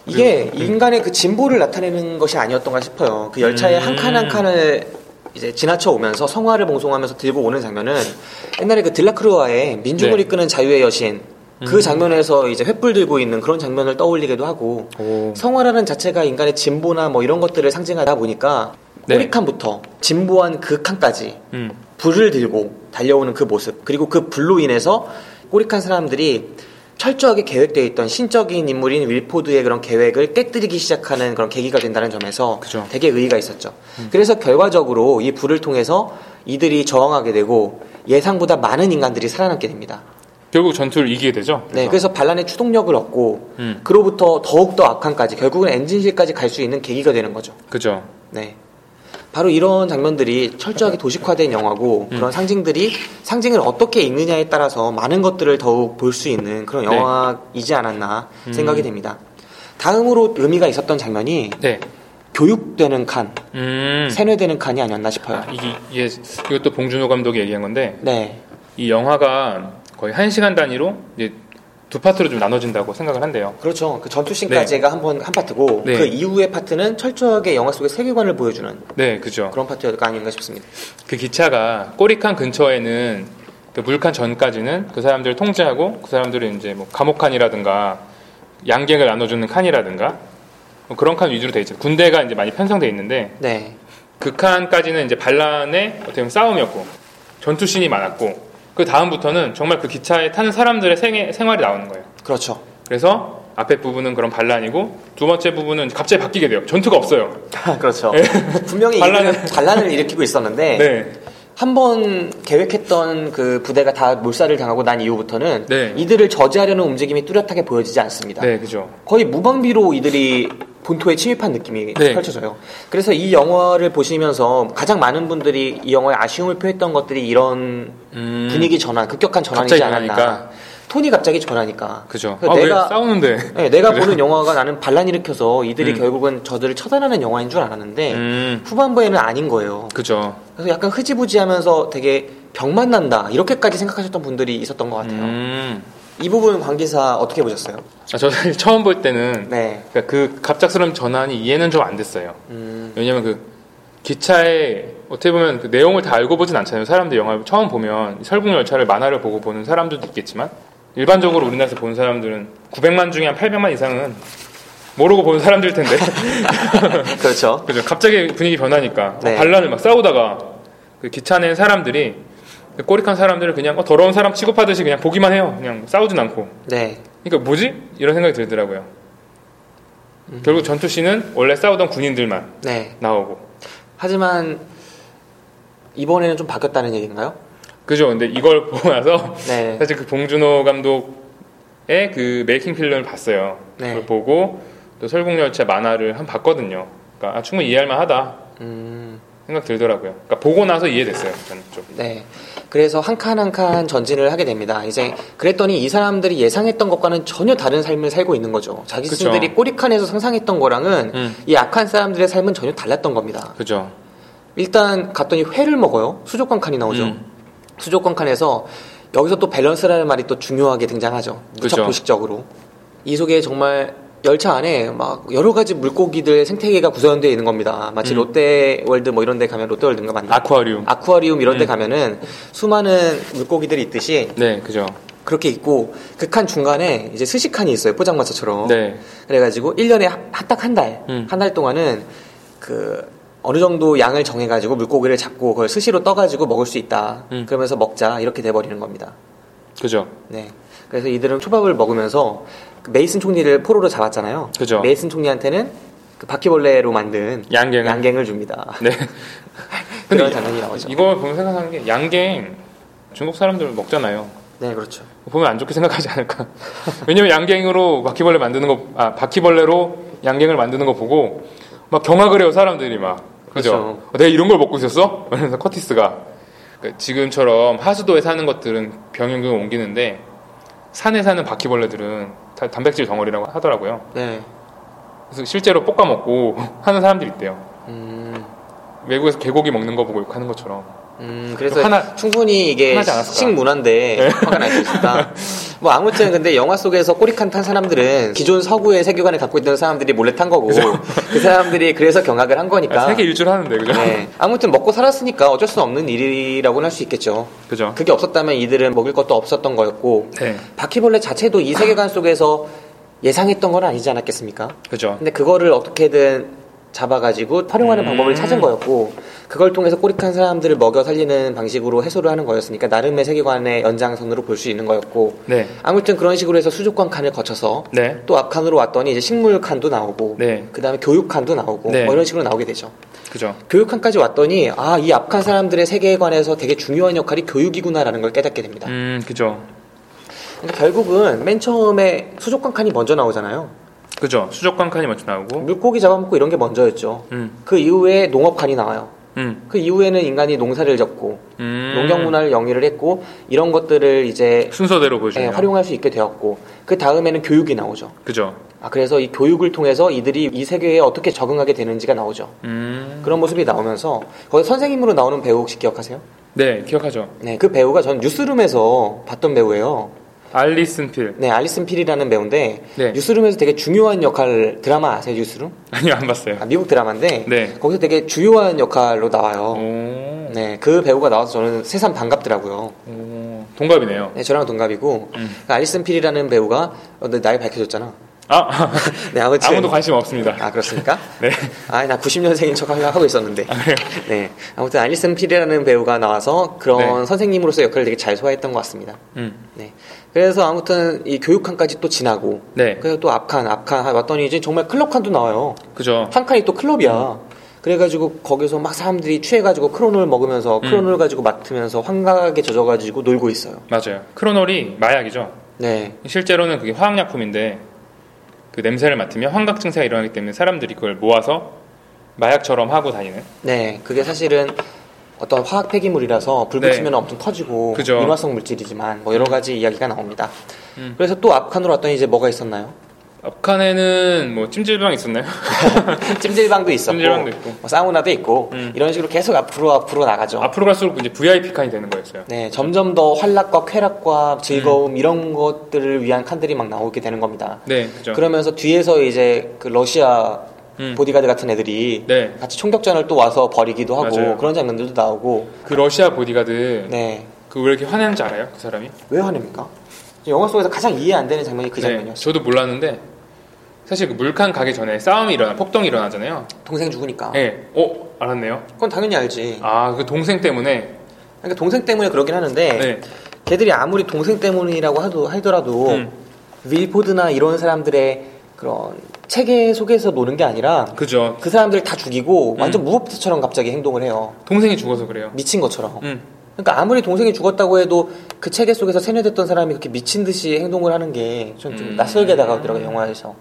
이게
그, 음.
인간의 그 진보를 나타내는 것이 아니었던가 싶어요. 그 열차의
음.
한칸한 칸을 이제 지나쳐 오면서 성화를 봉송하면서 들고 오는 장면은 옛날에 그 들라크루아의 민중을
네.
이끄는 자유의 여신 그
음.
장면에서 이제 횃불 들고 있는 그런 장면을 떠올리기도 하고
오.
성화라는 자체가 인간의 진보나 뭐 이런 것들을 상징하다 보니까
네.
꼬리칸부터 진보한 그 칸까지
음.
불을 들고 달려오는 그 모습 그리고 그 불로 인해서 꼬리칸 사람들이 철저하게 계획되어 있던 신적인 인물인 윌포드의 그런 계획을 깨뜨리기 시작하는 그런 계기가 된다는 점에서
그죠.
되게 의의가 있었죠. 그래서 결과적으로 이 불을 통해서 이들이 저항하게 되고 예상보다 많은 인간들이 살아남게 됩니다.
결국 전투를 이기게 되죠.
네, 그래서 반란의 추동력을 얻고
음.
그로부터 더욱 더 악한까지 결국은 엔진실까지 갈 수 있는 계기가 되는 거죠.
그죠.
네. 바로 이런 장면들이 철저하게 도식화된 영화고
음.
그런 상징들이 상징을 어떻게 읽느냐에 따라서 많은 것들을 더욱 볼 수 있는 그런
네.
영화이지 않았나
음.
생각이 됩니다. 다음으로 의미가 있었던 장면이
네.
교육되는 칸,
음.
세뇌되는 칸이 아니었나 싶어요.
아, 이게, 이게 이것도 봉준호 감독이 얘기한 건데
네.
이 영화가 거의 한 시간 단위로 이제 두 파트로 좀 나눠진다고 생각을 한대요.
그렇죠. 그 전투씬까지가 한번 한 파트고
네.
그 이후의 파트는 철저하게 영화 속의 세계관을 보여주는
네, 그죠.
그런 파트가 아닌가 싶습니다.
그 기차가 꼬리칸 근처에는 그 물칸 전까지는 그 사람들을 통제하고 그 사람들을 이제 뭐 감옥칸이라든가 양갱을 나눠주는 칸이라든가 뭐 그런 칸 위주로 돼 있죠. 군대가 이제 많이 편성돼 있는데
네.
그 칸까지는 이제 반란의 어떻게 보면 싸움이었고 전투씬이 많았고 그 다음부터는 정말 그 기차에 타는 사람들의 생애, 생활이 나오는 거예요.
그렇죠.
그래서 앞에 부분은 그런 반란이고 두 번째 부분은 갑자기 바뀌게 돼요. 전투가 없어요. [LAUGHS]
그렇죠.
네.
분명히
반란을-
반란을 일으키고 있었는데
네.
한 번 계획했던 그 부대가 다 몰살을 당하고 난 이후부터는
네.
이들을 저지하려는 움직임이 뚜렷하게 보여지지 않습니다.
네, 그죠.
거의 무방비로 이들이 본토에 침입한 느낌이
네.
펼쳐져요. 그래서 이 영화를 보시면서 가장 많은 분들이 이 영화에 아쉬움을 표했던 것들이 이런
음,
분위기 전환, 급격한 전환이지 않았나. 톤이 갑자기 전하니까.
그죠. 아,
내가
왜 싸우는데?
네, 내가? 보는 영화가 나는 반란 일으켜서 이들이
음.
결국은 저들을 처단하는 영화인 줄 알았는데
음,
후반부에는 아닌 거예요.
그죠.
그래서 약간 흐지부지하면서 되게 병만 난다 이렇게까지 생각하셨던 분들이 있었던 것 같아요.
음.
이 부분 관계사 어떻게 보셨어요?
아, 저 사실 [LAUGHS] 처음 볼 때는
네.
그러니까 그 갑작스러운 전환이 이해는 좀 안 됐어요.
음,
왜냐면 그 기차에 어떻게 보면 그 내용을 다 알고 보진 않잖아요. 사람들 영화를 처음 보면 설국 열차를 만화를 보고 보는 사람들도 있겠지만 일반적으로 우리나라에서 보는 사람들은 900만 중에 한 800만 이상은 모르고 보는 사람들일 텐데 [LAUGHS]
그렇죠.
그죠. 갑자기 분위기 변하니까
네.
반란을 막 싸우다가 그 기차 내 사람들이 그 꼬리칸 사람들을 그냥 어, 더러운 사람 취급하듯이 그냥 보기만 해요. 그냥 싸우진 않고.
네.
그러니까 뭐지? 이런 생각이 들더라고요. 결국 전투 씬은 원래 싸우던 군인들만
네.
나오고.
하지만 이번에는 좀 바뀌었다는 얘기인가요?
그죠. 근데 이걸 [LAUGHS] 보고 나서
네.
사실 그 봉준호 감독의 그 메이킹 필름을 봤어요.
네.
그걸 보고 또 설국열차 만화를 한번 봤거든요. 그러니까 아, 충분히 이해할 만하다
음,
생각 들더라고요. 그러니까 보고 나서 이해됐어요. 저는 좀.
네. 그래서 한 칸 한 칸 전진을 하게 됩니다. 이제 그랬더니 이 사람들이 예상했던 것과는 전혀 다른 삶을 살고 있는 거죠. 자기
그쵸.
스스로들이 꼬리칸에서 상상했던 거랑은
음.
이 악한 사람들의 삶은 전혀 달랐던 겁니다.
그죠.
일단 갔더니 회를 먹어요. 수족관 칸이 나오죠.
음.
수족관 칸에서 여기서 또 밸런스라는 말이 또 중요하게 등장하죠. 무척
그죠.
도식적으로. 이 속에 정말 열차 안에 막 여러 가지 물고기들 생태계가 구성되어 있는 겁니다. 마치
음.
롯데월드 뭐 이런 데 가면 롯데월드인가 맞나?
아쿠아리움.
아쿠아리움 이런 데
음.
가면은 수많은 물고기들이 있듯이
네, 그죠.
그렇게 있고 그칸 중간에 이제 스시칸이 있어요. 포장마차처럼.
네.
그래 가지고 1년에 딱 한 달,
음.
한달 동안은 그 어느 정도 양을 정해 가지고 물고기를 잡고 그걸 스시로 떠 가지고 먹을 수 있다.
음.
그러면서 먹자 이렇게 돼 버리는 겁니다.
그죠.
네. 그래서 이들은 초밥을 먹으면서 그 메이슨 총리를 포로로 잡았잖아요.
그죠.
메이슨 총리한테는 그 바퀴벌레로 만든
양갱을.
을 줍니다.
네. [LAUGHS]
그런 장면이 나오죠.
이거 보면 생각하는 게 양갱 중국 사람들 먹잖아요.
네, 그렇죠.
보면 안 좋게 생각하지 않을까. [LAUGHS] 왜냐면 양갱으로 바퀴벌레 만드는 거, 아, 바퀴벌레로 양갱을 만드는 거 보고 막 경악을 해요, 사람들이 막. 그죠?
그렇죠.
어, 내가 이런 걸 먹고 있었어? 그래서 커티스가 그 지금처럼 하수도에 사는 것들은 병영균을 옮기는데 산에 사는 바퀴벌레들은 다 단백질 덩어리라고 하더라고요.
네.
그래서 실제로 볶아 먹고 [LAUGHS] 하는 사람들이 있대요.
음,
외국에서 개고기 먹는 거 보고 욕하는 것처럼.
음, 그래서
하나-
충분히 이게
하나지 않았을까? 네.
식문화인데 화가 날 수 있다. [LAUGHS] 뭐 아무튼 근데 영화 속에서 꼬리칸 탄 사람들은 기존 서구의 세계관을 갖고 있던 사람들이 몰래 탄 거고 그 사람들이 그래서 경악을 한 거니까.
세계 일주를 하는데, 그죠?
네. 아무튼 먹고 살았으니까 어쩔 수 없는 일이라고는 할 수 있겠죠.
그죠?
그게 없었다면 이들은 먹을 것도 없었던 거였고
네.
바퀴벌레 자체도 이 세계관 속에서 예상했던 건 아니지 않았겠습니까?
그죠?
근데 그거를 어떻게든 잡아가지고 활용하는
음.
방법을 찾은 거였고 그걸 통해서 꼬리칸 사람들을 먹여 살리는 방식으로 해소를 하는 거였으니까 나름의 세계관의 연장선으로 볼 수 있는 거였고
네.
아무튼 그런 식으로 해서 수족관 칸을 거쳐서
네.
또 앞칸으로 왔더니 이제 식물 칸도 나오고
네.
그 다음에 교육 칸도 나오고
네.
뭐 이런 식으로 나오게 되죠.
그죠?
교육 칸까지 왔더니 아 이 앞칸 사람들의 세계관에서 되게 중요한 역할이 교육이구나라는 걸 깨닫게 됩니다.
음, 그죠.
그러니까 결국은 맨 처음에 수족관 칸이 먼저 나오잖아요.
그죠. 수족관 칸이 먼저 나오고.
물고기 잡아먹고 이런 게 먼저였죠.
음,
그 이후에 농업 칸이 나와요.
음,
그 이후에는 인간이 농사를 짓고
음.
농경 문화를 영위를 했고 이런 것들을 이제
순서대로
예,
보여주네요.
활용할 수 있게 되었고 그 다음에는 교육이 나오죠.
그죠.
아 그래서 이 교육을 통해서 이들이 이 세계에 어떻게 적응하게 되는지가 나오죠.
음.
그런 모습이 나오면서 거기 선생님으로 나오는 배우 혹시 기억하세요?
네, 기억하죠.
네, 그 배우가 전 뉴스룸에서 봤던 배우예요.
알리슨 필.
네, 알리슨 필이라는 배우인데
네.
뉴스룸에서 되게 중요한 역할 드라마 아세요? 뉴스룸?
아니요, 안 봤어요.
아, 미국 드라마인데
네.
거기서 되게 주요한 역할로 나와요.
오,
네, 그 배우가 나와서 저는 새삼 반갑더라고요.
오, 동갑이네요.
네, 저랑 동갑이고
음.
그 알리슨 필이라는 배우가 어, 너 나이 밝혀줬잖아.
아, [LAUGHS]
네, 아무튼
아무도 관심 없습니다.
아 그렇습니까? [LAUGHS]
네.
아, 나 90년생인 척 하고 있었는데. 네, 아무튼 알리슨 필이라는 배우가 나와서 그런
네.
선생님으로서 역할을 되게 잘 소화했던 것 같습니다.
음,
네. 그래서 아무튼 이 교육칸까지 또 지나고
네.
그래서 또 앞칸, 앞칸 왔더니 이제 정말 클럽칸도 나와요.
그죠.
한 칸이 또 클럽이야. 그래가지고 거기서 막 사람들이 취해가지고 크론을 먹으면서
음.
크론을 가지고 맡으면서 환각에 젖어가지고 놀고 있어요.
맞아요. 크로놀이 마약이죠.
네,
실제로는 그게 화학약품인데 그 냄새를 맡으면 환각 증세가 일어나기 때문에 사람들이 그걸 모아서 마약처럼 하고 다니는.
네, 그게 사실은 어떤 화학 폐기물이라서 불
네.
붙이면 엄청 터지고
그죠.
인화성 물질이지만 뭐 여러 가지 이야기가 나옵니다.
음.
그래서 또 앞칸으로 왔더니 이제 뭐가 있었나요?
앞칸에는 뭐 찜질방 있었나요? [LAUGHS]
찜질방도 있었고,
찜질방도 있고.
뭐 사우나도 있고
음.
이런 식으로 계속 앞으로 앞으로 나가죠.
앞으로 갈수록 이제 VIP 칸이 되는 거였어요.
네, 점점 더 활락과 쾌락과 즐거움
음.
이런 것들을 위한 칸들이 막 나오게 되는 겁니다.
네, 그죠.
그러면서 뒤에서 이제 그 러시아
음.
보디가드 같은 애들이
네.
같이 총격전을 또 와서 벌이기도 하고
맞아요.
그런 장면들도 나오고
그 러시아 보디가드
네.
그 왜 이렇게 화내는지 알아요? 그 사람이?
왜 화냅니까? 영화 속에서 가장 이해 안 되는 장면이 그
네,
장면이었어요.
저도 몰랐는데 사실 그 물칸 가기 전에 싸움이 일어나 폭동이 일어나잖아요.
동생 죽으니까.
네, 어 알았네요.
그건 당연히 알지.
아 그 동생 때문에
그러니까 동생 때문에 그러긴 하는데
네,
걔들이 아무리 동생 때문이라고 하도, 하더라도
음.
윌포드나 이런 사람들의 그런 체계 속에서 노는 게 아니라
그죠.
그 사람들을 다 죽이고 완전
음.
무법자처럼 갑자기 행동을 해요.
동생이 죽어서 그래요.
미친 것처럼.
음,
그러니까 아무리 동생이 죽었다고 해도 그 체계 속에서 세뇌됐던 사람이 그렇게 미친 듯이 행동을 하는 게전좀
음.
낯설게 다가오더라고요, 영화에서.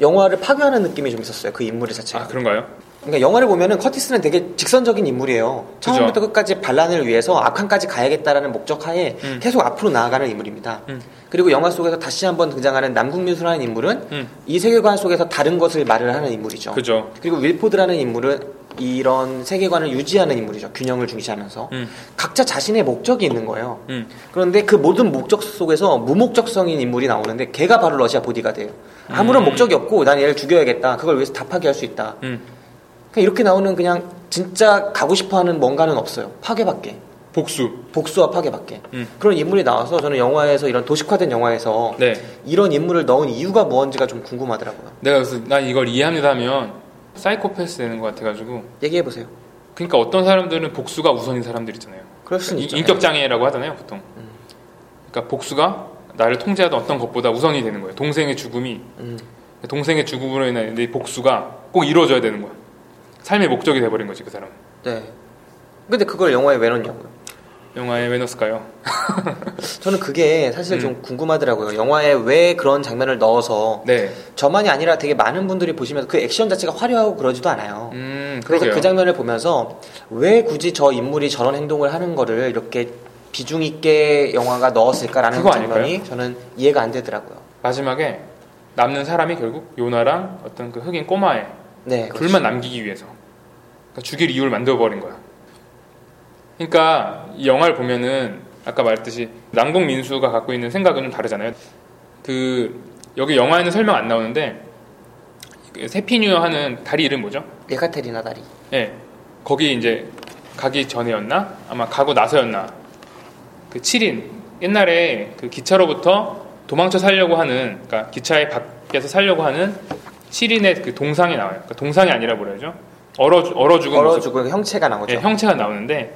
영화를 파괴하는 느낌이 좀 있었어요, 그 인물 자체가.
아 그런가요?
그러니까 영화를 보면은 커티스는 되게 직선적인 인물이에요. 처음부터 끝까지 반란을 위해서 악한까지 가야겠다라는 목적하에
음.
계속 앞으로 나아가는 인물입니다.
음.
그리고 영화 속에서 다시 한번 등장하는 남궁민수라는 인물은
음.
이 세계관 속에서 다른 것을 말을 하는 인물이죠.
그죠.
그리고 윌포드라는 인물은 이런 세계관을 유지하는 인물이죠. 균형을 중시하면서
음.
각자 자신의 목적이 있는 거예요.
음.
그런데 그 모든 목적 속에서 무목적성인 인물이 나오는데 걔가 바로 러시아 보디가드예요. 아무런
음.
목적이 없고 난 얘를 죽여야겠다. 그걸 위해서 답하게 할수 있다.
음.
그냥 이렇게 나오는 그냥 진짜 가고 싶어하는 뭔가는 없어요. 파괴밖에.
복수.
복수와 파괴밖에.
음.
그런 인물이 나와서 저는 영화에서 이런 도식화된 영화에서
네.
이런 인물을 넣은 이유가 무언지가 좀 궁금하더라고요.
내가 그래서 난 이걸 이해합니다 하면 사이코패스 되는 것 같아가지고.
얘기해 보세요.
그러니까 어떤 사람들은 복수가 우선인 사람들 있잖아요.
그럴
이-
있죠.
인격 장애라고 하잖아요, 보통. 그러니까 복수가 나를 통제하던 어떤 것보다 우선이 되는 거예요. 동생의 죽음이
음.
동생의 죽음으로 인한 내 복수가 꼭 이루어져야 되는 거야. 삶의 목적이 돼버린 거지 그 사람.
네. 근데 그걸 영화에 왜 넣냐고요.
영화에 왜 넣었을까요? [LAUGHS]
저는 그게 사실
음.
좀 궁금하더라고요. 영화에 왜 그런 장면을 넣어서
네.
저만이 아니라 되게 많은 분들이 보시면서 그 액션 자체가 화려하고 그러지도 않아요.
음,
그래서.
그
장면을 보면서 왜 굳이 저 인물이 저런 행동을 하는 거를 이렇게 비중 있게 영화가 넣었을까라는 장면이 저는 이해가 안 되더라고요.
마지막에 남는 사람이 결국 요나랑 어떤 그 흑인 꼬마애
네, 그렇죠.
둘만 남기기 위해서 그러니까 죽일 이유를 만들어버린 거야. 그러니까 이 영화를 보면은 아까 말했듯이 남궁 민수가 갖고 있는 생각은 좀 다르잖아요. 그 여기 영화에는 설명 안 나오는데 그 세피뉴어 하는 다리 이름 뭐죠?
예카테리나 다리.
예. 거기 이제 가기 전에였나? 아마 가고 나서였나? 그 7인 옛날에 그 기차로부터 도망쳐 살려고 하는 그러니까 기차의 밖에서 살려고 하는 7인의 그 동상이 나와요. 그러니까 동상이 아니라 뭐라 해야죠? 얼어 얼어 죽은 모습.
죽은 형체가 나오죠.
예, 형체가 나오는데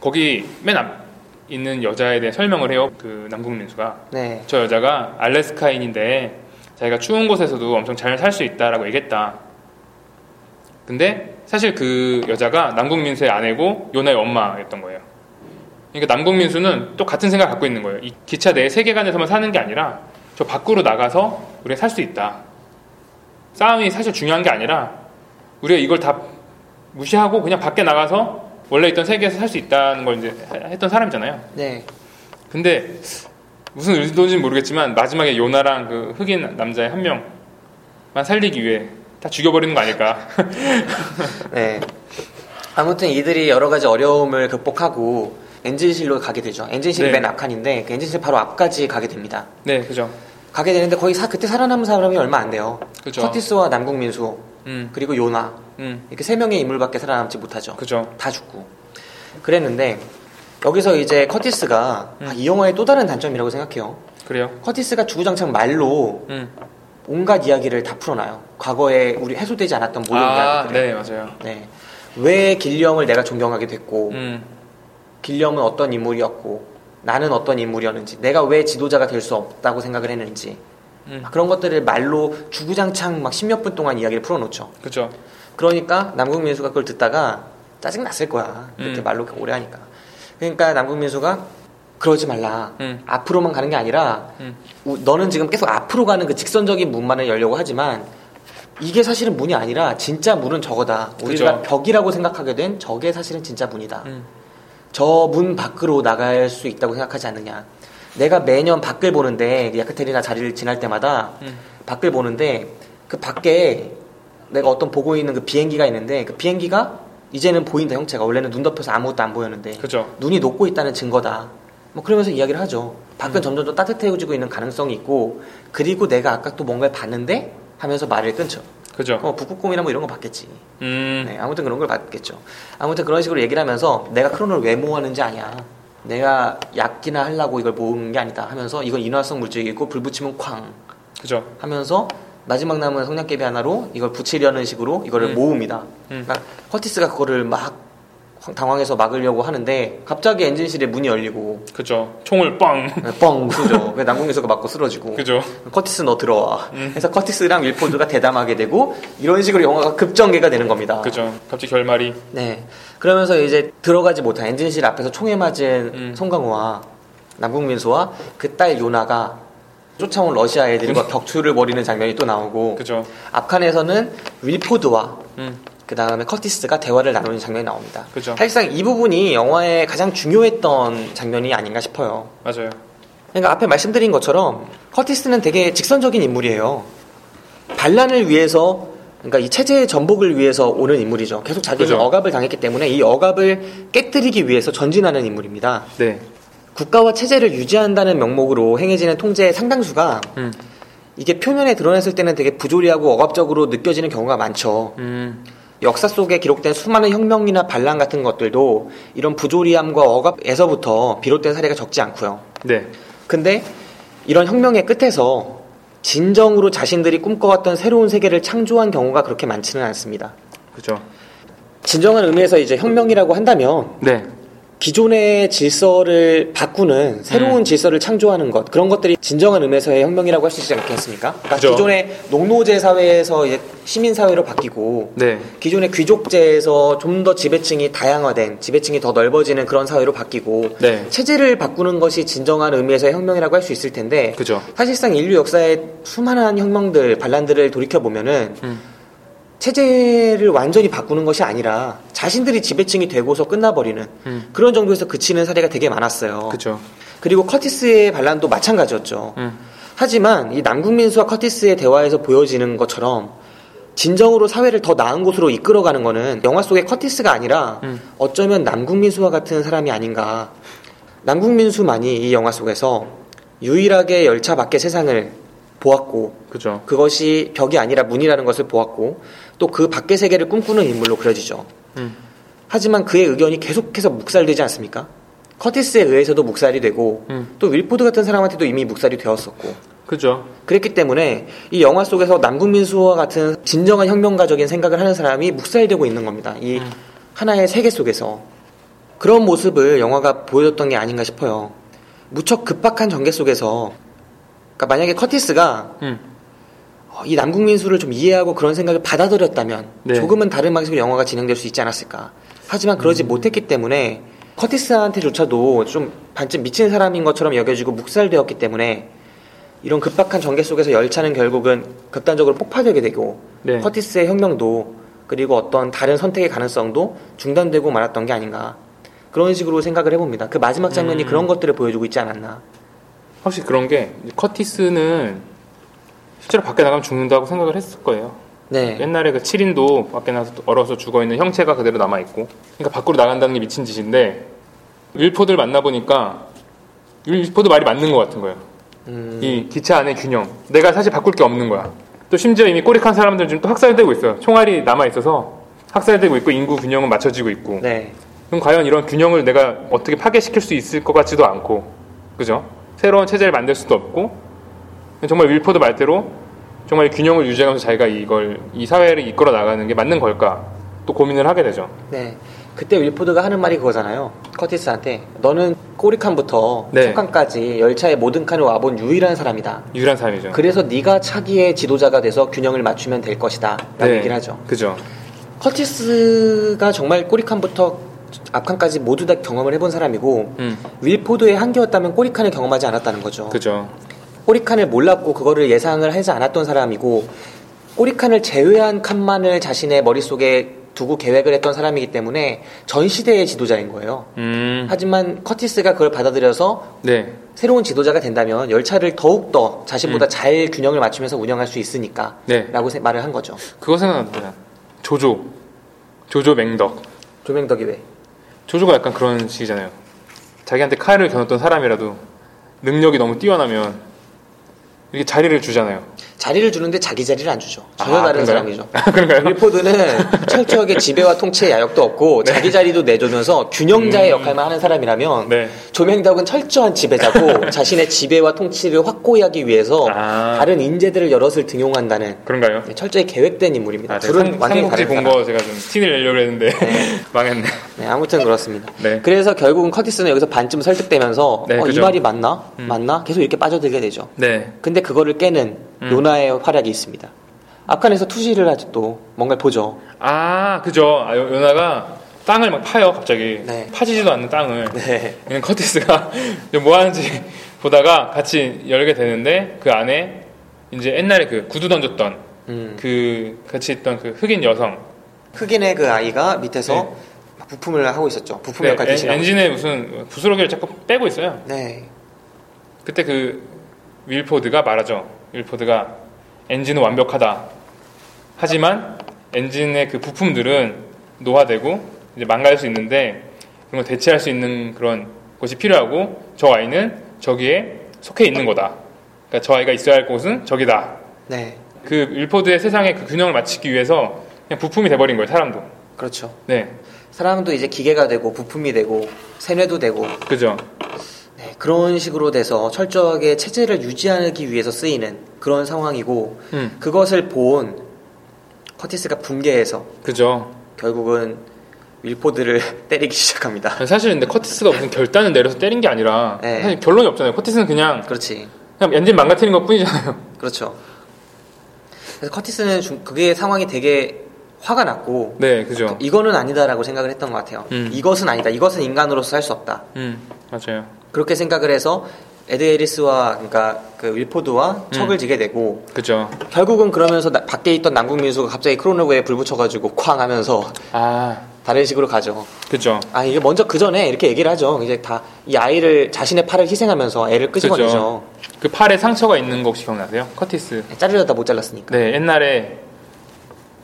거기 맨 앞 있는 여자에 대해 설명을 해요. 그 남궁민수가
네.
저 여자가 알래스카인인데 자기가 추운 곳에서도 엄청 잘 살 수 있다라고 얘기했다. 근데 사실 그 여자가 남궁민수의 아내고 요나의 엄마였던 거예요. 그러니까 남궁민수는 또 같은 생각을 갖고 있는 거예요. 이 기차 내 세계관에서만 사는 게 아니라 저 밖으로 나가서 우리가 살 수 있다. 싸움이 사실 중요한 게 아니라 우리가 이걸 다 무시하고 그냥 밖에 나가서 원래 있던 세계에서 살 수 있다는 걸 이제 했던 사람이잖아요.
네.
근데 무슨 의도인지는 모르겠지만 마지막에 요나랑 그 흑인 남자의 한 명만 살리기 위해 다 죽여버리는 거 아닐까? [LAUGHS]
네. 아무튼 이들이 여러 가지 어려움을 극복하고 엔진실로 가게 되죠. 엔진실이
네.
맨 앞칸인데 그 엔진실 바로 앞까지 가게 됩니다.
네, 그죠.
가게 되는데 거기 사, 그때 살아남은 사람이 얼마 안 돼요.
그죠.
커티스와 남궁민수
음,
그리고 요나
음,
이렇게 세 명의 인물밖에 살아남지 못하죠.
그죠.
다 죽고 그랬는데 여기서 이제 커티스가
음.
아, 이 영화의 또 다른 단점이라고 생각해요.
그래요.
커티스가 주구장창 말로
음.
온갖 이야기를 다 풀어놔요. 과거에 우리 해소되지 않았던 모든
아,
이야기들.
네, 맞아요.
네. 왜 길리엄을 내가 존경하게 됐고
음,
길리엄은 어떤 인물이었고 나는 어떤 인물이었는지 내가 왜 지도자가 될 수 없다고 생각을 했는지
음.
그런 것들을 말로 주구장창 막 십몇 분 동안 이야기를 풀어놓죠.
그죠.
그러니까 남궁 민수가 그걸 듣다가 짜증 났을 거야. 그렇게
음.
말로 오래 하니까. 그러니까 남궁 민수가 그러지 말라.
음.
앞으로만 가는 게 아니라
음.
우- 너는 지금 계속 앞으로 가는 그 직선적인 문만을 열려고 하지만 이게 사실은 문이 아니라 진짜 문은 저거다. 우리가
그죠.
벽이라고 생각하게 된 저게 사실은 진짜 문이다.
음.
저문 밖으로 나갈 수 있다고 생각하지 않느냐. 내가 매년 밖을 보는데 야크테리나 자리를 지날 때마다
음.
밖을 보는데 그 밖에 내가 어떤 보고 있는 그 비행기가 있는데 그 비행기가 이제는 보인다 형체가 원래는 눈 덮여서 아무것도 안 보였는데
그죠.
눈이 녹고 있다는 증거다. 뭐 그러면서 이야기를 하죠. 밖은
음.
점점 더 따뜻해지고 있는 가능성이 있고 그리고 내가 아까 또 뭔가를 봤는데 하면서 말을 끊죠.
그죠.
어, 북극곰이나 뭐 이런 거 봤겠지.
음,
네, 아무튼 그런 걸 봤겠죠. 아무튼 그런 식으로 얘기를 하면서 내가 크론을 왜 모았는지 아냐. 내가 약기나 하려고 이걸 모은 게 아니다 하면서 이건 인화성 물질이고 불 붙이면 쾅
그죠.
하면서 마지막 남은 성냥개비 하나로 이걸 붙이려는 식으로 이거를
음.
모읍니다.
음.
그러니까 커티스가 그거를 막 황- 당황해서 막으려고 하는데 갑자기 엔진실에 문이 열리고
그죠. 총을 빵.
뻥 쏘죠. 그 남궁민수가 맞고 쓰러지고
그죠.
커티스 너 들어와.
음.
그래서 커티스랑 윌포드가 대담하게 되고 이런 식으로 영화가 급전개가 되는 겁니다.
그죠. 갑자기 결말이.
네. 그러면서 이제 들어가지 못한 엔진실 앞에서 총에 맞은
음.
송강호와 남궁민수와 그 딸 요나가 쫓아온 러시아 애들과 격투를 벌이는 장면이 또 나오고
그죠.
앞칸에서는 윌포드와
음,
그 다음에 커티스가 대화를 나누는 장면이 나옵니다.
그죠.
사실상 이 부분이 영화의 가장 중요했던 장면이 아닌가 싶어요.
맞아요.
그러니까 앞에 말씀드린 것처럼 커티스는 되게 직선적인 인물이에요. 반란을 위해서 그러니까 이 체제의 전복을 위해서 오는 인물이죠. 계속 자기는
그죠.
억압을 당했기 때문에 이 억압을 깨뜨리기 위해서 전진하는 인물입니다.
네.
국가와 체제를 유지한다는 명목으로 행해지는 통제의 상당수가
음.
이게 표면에 드러냈을 때는 되게 부조리하고 억압적으로 느껴지는 경우가 많죠.
음.
역사 속에 기록된 수많은 혁명이나 반란 같은 것들도 이런 부조리함과 억압에서부터 비롯된 사례가 적지 않고요.
네.
근데 이런 혁명의 끝에서 진정으로 자신들이 꿈꿔왔던 새로운 세계를 창조한 경우가 그렇게 많지는 않습니다.
그죠.
진정한 의미에서 이제 혁명이라고 한다면
네.
기존의 질서를 바꾸는 새로운
음.
질서를 창조하는 것 그런 것들이 진정한 의미에서의 혁명이라고 할 수 있지 않겠습니까? 그러니까
그죠.
기존의 농노제 사회에서 이제 시민 사회로 바뀌고
네.
기존의 귀족제에서 좀 더 지배층이 다양화된 지배층이 더 넓어지는 그런 사회로 바뀌고
네.
체제를 바꾸는 것이 진정한 의미에서의 혁명이라고 할 수 있을 텐데
그죠.
사실상 인류 역사의 수많은 혁명들 반란들을 돌이켜 보면은
음.
체제를 완전히 바꾸는 것이 아니라 자신들이 지배층이 되고서 끝나버리는
음.
그런 정도에서 그치는 사례가 되게 많았어요.
그죠.
그리고 커티스의 반란도 마찬가지였죠.
음.
하지만 이 남국민수와 커티스의 대화에서 보여지는 것처럼 진정으로 사회를 더 나은 곳으로 이끌어가는 거는 영화 속의 커티스가 아니라
음.
어쩌면 남국민수와 같은 사람이 아닌가. 남국민수만이 이 영화 속에서 유일하게 열차 밖의 세상을 보았고
그죠.
그것이 벽이 아니라 문이라는 것을 보았고 또 그 밖의 세계를 꿈꾸는 인물로 그려지죠.
음.
하지만 그의 의견이 계속해서 묵살되지 않습니까? 커티스에 의해서도 묵살이 되고
음.
또 윌포드 같은 사람한테도 이미 묵살이 되었었고
그죠.
그랬기 때문에 이 영화 속에서 남국민수와 같은 진정한 혁명가적인 생각을 하는 사람이 묵살되고 있는 겁니다. 이
음.
하나의 세계 속에서 그런 모습을 영화가 보여줬던 게 아닌가 싶어요. 무척 급박한 전개 속에서 그러니까 만약에 커티스가
음.
어, 이 남국민수를 좀 이해하고 그런 생각을 받아들였다면
네.
조금은 다른 방식으로 영화가 진행될 수 있지 않았을까. 하지만
음.
그러지 못했기 때문에 커티스한테조차도 좀 반쯤 미친 사람인 것처럼 여겨지고 묵살되었기 때문에 이런 급박한 전개 속에서 열차는 결국은 극단적으로 폭파되게 되고
네.
커티스의 혁명도 그리고 어떤 다른 선택의 가능성도 중단되고 말았던 게 아닌가 그런 식으로 생각을 해봅니다. 그 마지막 장면이
음.
그런 것들을 보여주고 있지 않았나.
확실히 그런 게 커티스는 실제로 밖에 나가면 죽는다고 생각을 했을 거예요.
네.
옛날에 그 7인도 밖에 나서 얼어서 죽어 있는 형체가 그대로 남아 있고, 그러니까 밖으로 나간다는 게 미친 짓인데 윌포드를 만나 보니까 윌포드 말이 맞는 것 같은 거예요.
음,
이 기차 안의 균형. 내가 사실 바꿀 게 없는 거야. 또 심지어 이미 꼬릭한 사람들 지금 또 학살되고 있어요. 총알이 남아 있어서 학살되고 있고 인구 균형은 맞춰지고 있고.
네.
그럼 과연 이런 균형을 내가 어떻게 파괴시킬 수 있을 것 같지도 않고, 그죠? 새로운 체제를 만들 수도 없고, 정말 윌포드 말대로 정말 균형을 유지하면서 자기가 이걸 이 사회를 이끌어 나가는 게 맞는 걸까? 또 고민을 하게 되죠.
네. 그때 윌포드가 하는 말이 그거잖아요. 커티스한테 너는 꼬리칸부터
네.
첫칸까지 열차의 모든 칸을 와본 유일한 사람이다.
유일한 사람이죠.
그래서 네가 차기의 지도자가 돼서 균형을 맞추면 될 것이다. 라고
네.
얘기를 하죠.
그죠.
커티스가 정말 꼬리칸부터 앞칸까지 모두 다 경험을 해본 사람이고
음,
윌포드의 한계였다면 꼬리칸을 경험하지 않았다는 거죠.
그죠.
꼬리칸을 몰랐고 그거를 예상을 하지 않았던 사람이고 꼬리칸을 제외한 칸만을 자신의 머릿속에 두고 계획을 했던 사람이기 때문에 전 시대의 지도자인 거예요.
음,
하지만 커티스가 그걸 받아들여서
네.
새로운 지도자가 된다면 열차를 더욱더 자신보다 잘 균형을 맞추면서 운영할 수 있으니까
음. 네.
라고 세- 말을 한 거죠.
그거 생각납니다. 조조. 조조 맹덕.
조명덕이 왜?
조조가 약간 그런 식이잖아요. 자기한테 칼을 겨눴던 사람이라도 능력이 너무 뛰어나면 이렇게 자리를 주잖아요.
자리를 주는데 자기 자리를 안 주죠. 전혀
아,
다른
그런가요?
사람이죠.
아, 그런가요?
윌포드는 [LAUGHS] 철저하게 지배와 통치의 야욕도 없고 자기 자리도 내주면서 균형자의 역할만 하는 사람이라면
네.
조명덕은 철저한 지배자고 [LAUGHS] 자신의 지배와 통치를 확고히 하기 위해서
아.
다른 인재들을 여럿을 등용한다는
그런가요?
철저히 계획된 인물입니다.
아,
둘은
상,
완전히 다른
본
사람.
거 제가 좀 티를 내려고 했는데 [LAUGHS] 망했네.
네, 아무튼 그렇습니다.
네.
그래서 결국은 커티스는 여기서 반쯤 설득되면서
네,
어, 이. 말이 맞나?
음.
맞나? 계속 이렇게 빠져들게 되죠.
네.
근데 그거를 깨는
음.
요나의 활약이 있습니다. 앞칸에서 투시를 하지 또 뭔가를 보죠.
아, 그죠. 아, 요- 요나가 땅을 막 파요, 갑자기.
네.
파지지도 않는 땅을.
네.
그냥 커티스가 [LAUGHS] 뭐 하는지 보다가 같이 열게 되는데 그 안에 이제 옛날에 그 구두 던졌던
음.
그 같이 있던 그 흑인 여성
흑인의 그 아이가 밑에서
네.
막 부품을 하고 있었죠. 부품
네,
역할
엔,
대신하고.
엔진에 무슨 부스러기를 자꾸 빼고 있어요.
네.
그때 그 윌포드가 말하죠. 윌포드가 엔진은 완벽하다. 하지만 엔진의 그 부품들은 노화되고 이제 망가질 수 있는데 그런 걸 대체할 수 있는 그런 곳이 필요하고 저 아이는 저기에 속해 있는 거다. 그러니까 저 아이가 있어야 할 곳은 저기다.
네.
그 윌포드의 세상의 그 균형을 맞추기 위해서 그냥 부품이 돼버린 거예요. 사람도.
그렇죠.
네,
사람도 이제 기계가 되고 부품이 되고 세뇌도 되고
그죠.
네, 그런 식으로 돼서 철저하게 체제를 유지하기 위해서 쓰이는 그런 상황이고
음.
그것을 본 커티스가 붕괴해서
그죠.
결국은 윌포드를 [LAUGHS] 때리기 시작합니다.
사실 근데 커티스가 무슨 결단을 내려서 때린 게 아니라
네.
사실 결론이 없잖아요. 커티스는 그냥
그렇지.
그냥 엔진 망가뜨린 것 뿐이잖아요. [LAUGHS]
그렇죠. 그래서 커티스는 중- 그게 상황이 되게 화가 났고
네, 그죠.
이거는 아니다라고 생각을 했던 것 같아요.
음.
이것은 아니다. 이것은 인간으로서 할 수 없다.
음, 맞아요.
그렇게 생각을 해서 에드 해리스와 그러니까 그 윌포드와 척을 지게 되고
그죠.
결국은 그러면서 나- 밖에 있던 남궁민수가 갑자기 크로놀에 불 붙여가지고 쾅 하면서
아,
다른 식으로 가죠.
그죠.
아 이게 먼저 그 전에 이렇게 얘기를 하죠. 이제 다 이 아이를 자신의 팔을 희생하면서 애를 끄집어내죠.
그 팔에 상처가 있는 거 혹시 기억나세요? 커티스.
자르려다 못 잘랐으니까.
네, 옛날에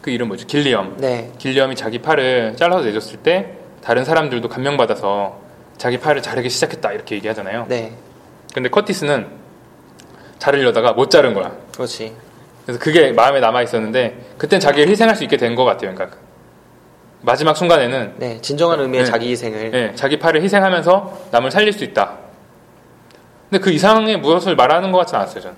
그 이름 뭐죠? 길리엄.
네.
길리엄이 자기 팔을 잘라서 내줬을 때 다른 사람들도 감명받아서 자기 팔을 자르기 시작했다 이렇게 얘기하잖아요.
네.
근데 커티스는 자르려다가 못 자른 거야.
그렇지.
그래서 그게 마음에 남아 있었는데 그땐 자기를 희생할 수 있게 된 것 같아요. 그러니까 마지막 순간에는
네. 진정한 의미의
네.
자기 희생을.
예, 자기 팔을 희생하면서 남을 살릴 수 있다. 근데 그 이상의 무엇을 말하는 것 같진 않았어요, 저는.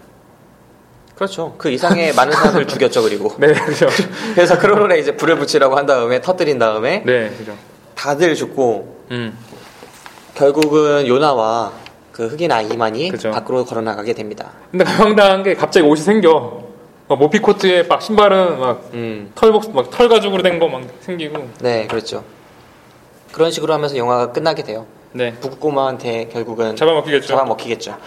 그렇죠. 그 이상의 많은 사람을 [LAUGHS] 죽였죠. 그리고.
네, 그죠. [LAUGHS]
그래서 크로노에 이제 불을 붙이라고 한 다음에 터뜨린 다음에
네, 그죠.
다들 죽고
음,
결국은 요나와 그 흑인 아이만이
그죠.
밖으로 걸어나가게 됩니다.
근데 황당한 게 갑자기 옷이 생겨. 막 모피 코트에 막 신발은 막
음.
털복 막 털 가죽으로 된 거 막 생기고.
네, 그렇죠. 그런 식으로 하면서 영화가 끝나게 돼요.
네.
북극곰한테 결국은
잡아먹히겠죠.
잡아먹히겠죠.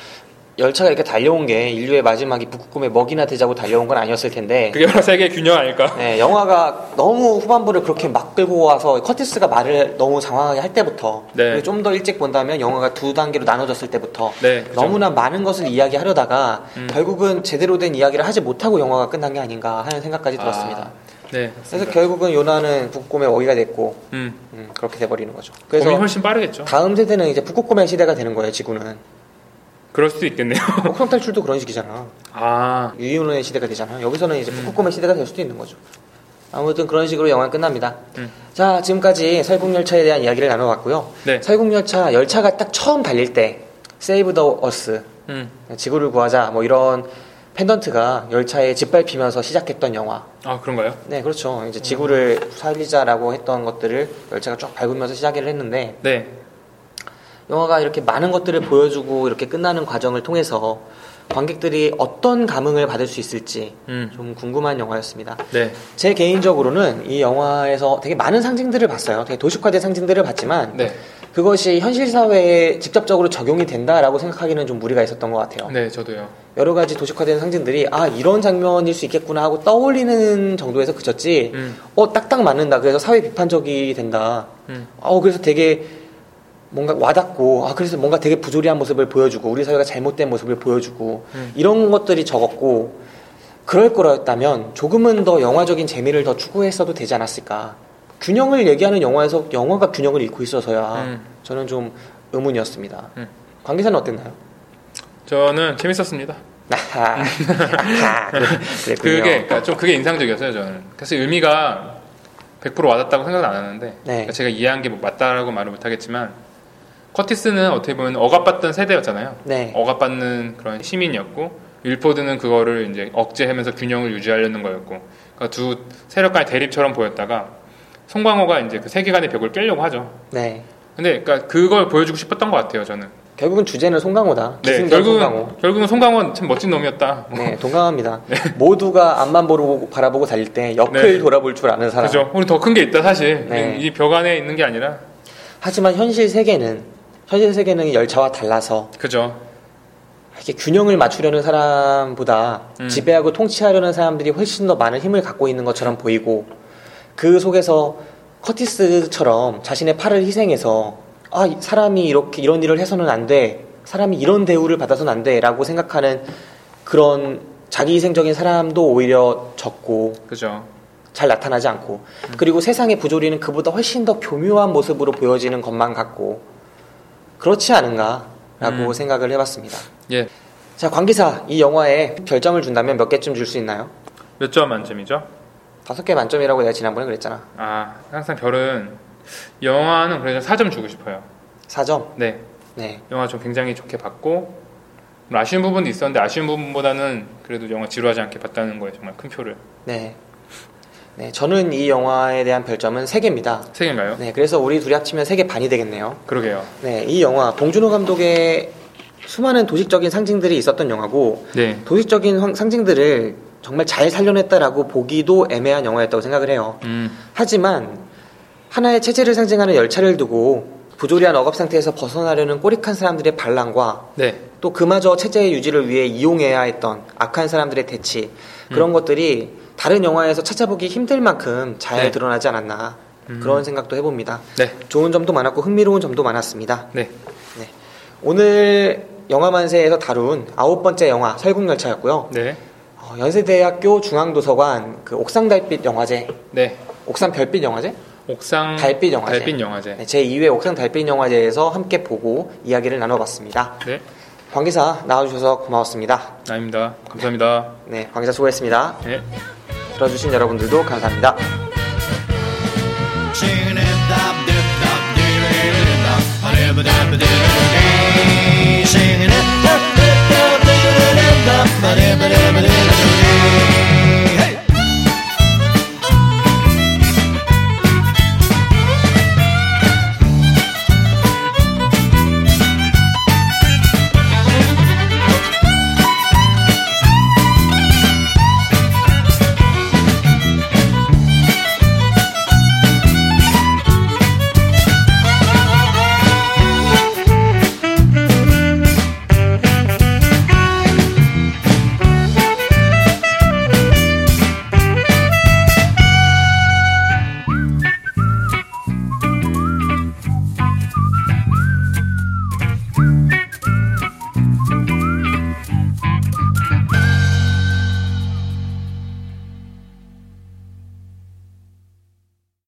열차가 이렇게 달려온 게 인류의 마지막이 북극곰의 먹이나 되자고 달려온 건 아니었을 텐데
그게 바로 세계의 균형 아닐까?
네, 영화가 너무 후반부를 그렇게 막 끌고 와서 커티스가 말을 너무 장황하게 할 때부터
네.
좀더 일찍 본다면 영화가 두 단계로 나눠졌을 때부터
네, 그죠.
너무나 많은 것을 이야기하려다가
음.
결국은 제대로 된 이야기를 하지 못하고 영화가 끝난 게 아닌가 하는 생각까지 들었습니다.
아, 네.
그래서 결국은 요나는 북극곰의 먹이가 됐고
음.
음, 그렇게 돼버리는 거죠.
그래서
그래서
훨씬 빠르겠죠.
다음 세대는 이제 북극곰의 시대가 되는 거예요. 지구는
그럴 수도 있겠네요.
목성 탈출도 그런 식이잖아.
아,
유이온의 시대가 되잖아. 여기서는 이제 북극곰의 시대가 될 수도 있는 거죠. 아무튼 그런 식으로 영화는 끝납니다.
음.
자, 지금까지 설국열차에 대한 이야기를 나눠봤고요.
네.
설국열차 열차가 딱 처음 달릴 때 세이브 더 어스
음.
지구를 구하자 뭐 이런 펜던트가 열차에 짓밟히면서 시작했던 영화.
아 그런가요?
네, 그렇죠. 이제 지구를 살리자라고 했던 것들을 열차가 쭉 밟으면서 시작을 했는데
네.
영화가 이렇게 많은 것들을 보여주고 이렇게 끝나는 과정을 통해서 관객들이 어떤 감흥을 받을 수 있을지
음.
좀 궁금한 영화였습니다.
네.
제 개인적으로는 이 영화에서 되게 많은 상징들을 봤어요. 되게 도식화된 상징들을 봤지만
네.
그것이 현실 사회에 직접적으로 적용이 된다라고 생각하기는 좀 무리가 있었던 것 같아요.
네, 저도요.
여러 가지 도식화된 상징들이 아 이런 장면일 수 있겠구나 하고 떠올리는 정도에서 그쳤지.
음.
어 딱딱 맞는다. 그래서 사회 비판적이 된다.
음.
어 그래서 되게 뭔가 와닿고 아 그래서 뭔가 되게 부조리한 모습을 보여주고 우리 사회가 잘못된 모습을 보여주고
음.
이런 것들이 적었고 그럴 거였다면 조금은 더 영화적인 재미를 더 추구했어도 되지 않았을까 균형을 얘기하는 영화에서 영화가 균형을 잃고 있어서야
음.
저는 좀 의문이었습니다
음.
관계자는 어땠나요?
저는 재밌었습니다.
그래- 그랬군요.
그게 그러니까 좀 그게 인상적이었어요 저는. 사실 의미가 100% 와닿다고 생각은 안 하는데
네.
그러니까 제가 이해한 게뭐 맞다라고 말을 못하겠지만 커티스는 어떻게 보면 억압받던 세대였잖아요.
네.
억압받는 그런 시민이었고 윌포드는 그거를 이제 억제하면서 균형을 유지하려는 거였고 그러니까 두 세력 간의 대립처럼 보였다가 송광호가 이제 그 세계관의 벽을 깨려고 하죠.
네
근데 그러니까 그걸 보여주고 싶었던 것 같아요 저는.
결국은 주제는 송강호다
네, 결국은
송강호
결국은 송강호는 참 멋진 놈이었다.
네, 동감합니다. [LAUGHS] 모두가 앞만 보고 바라보고 달릴 때 옆을
네.
돌아볼 줄 아는 사람.
그죠? 우리 더 큰 게 있다 사실.
네.
이벽 안에 있는 게 아니라.
하지만 현실 세계는 현실 세계는 열차와 달라서
그죠?
이렇게 균형을 맞추려는 사람보다
음.
지배하고 통치하려는 사람들이 훨씬 더 많은 힘을 갖고 있는 것처럼 보이고 그 속에서 커티스처럼 자신의 팔을 희생해서 아이 사람이 이렇게 이런 일을 해서는 안 돼. 사람이 이런 대우를 받아서는 안 돼라고 생각하는 그런 자기 희생적인 사람도 오히려 적고
그죠.
잘 나타나지 않고 그리고 세상의 부조리는 그보다 훨씬 더 교묘한 모습으로 보여지는 것만 같고 그렇지 않은가라고
음.
생각을 해봤습니다.
예.
자 관기사 이 영화에 별점을 준다면 몇 개쯤 줄 수 있나요?
몇 점 만점이죠?
다섯 개 만점이라고 내가 지난번에 그랬잖아.
아, 항상 별은 영화는 그래서 4점 주고 싶어요.
4점.
네.
네.
영화 좀 굉장히 좋게 봤고 뭐 아쉬운 부분도 있었는데 아쉬운 부분보다는 그래도 영화 지루하지 않게 봤다는 거에 정말 큰 표를
네. 네, 저는 이 영화에 대한 별점은 3개입니다.
세 개인가요?
네, 그래서 우리 둘이 합치면 3개 반이 되겠네요.
그러게요.
네, 이 영화 봉준호 감독의 수많은 도식적인 상징들이 있었던 영화고
네.
도식적인 황- 상징들을 정말 잘 살려냈다라고 보기도 애매한 영화였다고 생각을 해요.
음,
하지만 하나의 체제를 상징하는 열차를 두고 부조리한 억압 상태에서 벗어나려는 꼬릭한 사람들의 반란과
네.
또 그마저 체제의 유지를 위해 이용해야 했던 악한 사람들의 대치 그런 것들이 다른 영화에서 찾아보기 힘들 만큼 잘
네.
드러나지 않았나 그런 생각도 해봅니다.
네.
좋은 점도 많았고 흥미로운 점도 많았습니다.
네.
네. 오늘 영화만세에서 다룬 아홉 번째 영화 설국열차였고요.
네.
어, 연세대학교 중앙도서관 그 옥상 달빛 영화제,
네.
옥상 별빛 영화제,
옥상
달빛 영화제,
달빛 영화제.
네, 제 2회 옥상 달빛 영화제에서 함께 보고 이야기를 나눠봤습니다.
네.
관계사 나와주셔서 고마웠습니다.
아닙니다. 감사합니다.
네, 관계사 수고했습니다.
네.
들어주신 여러분들도 감사합니다.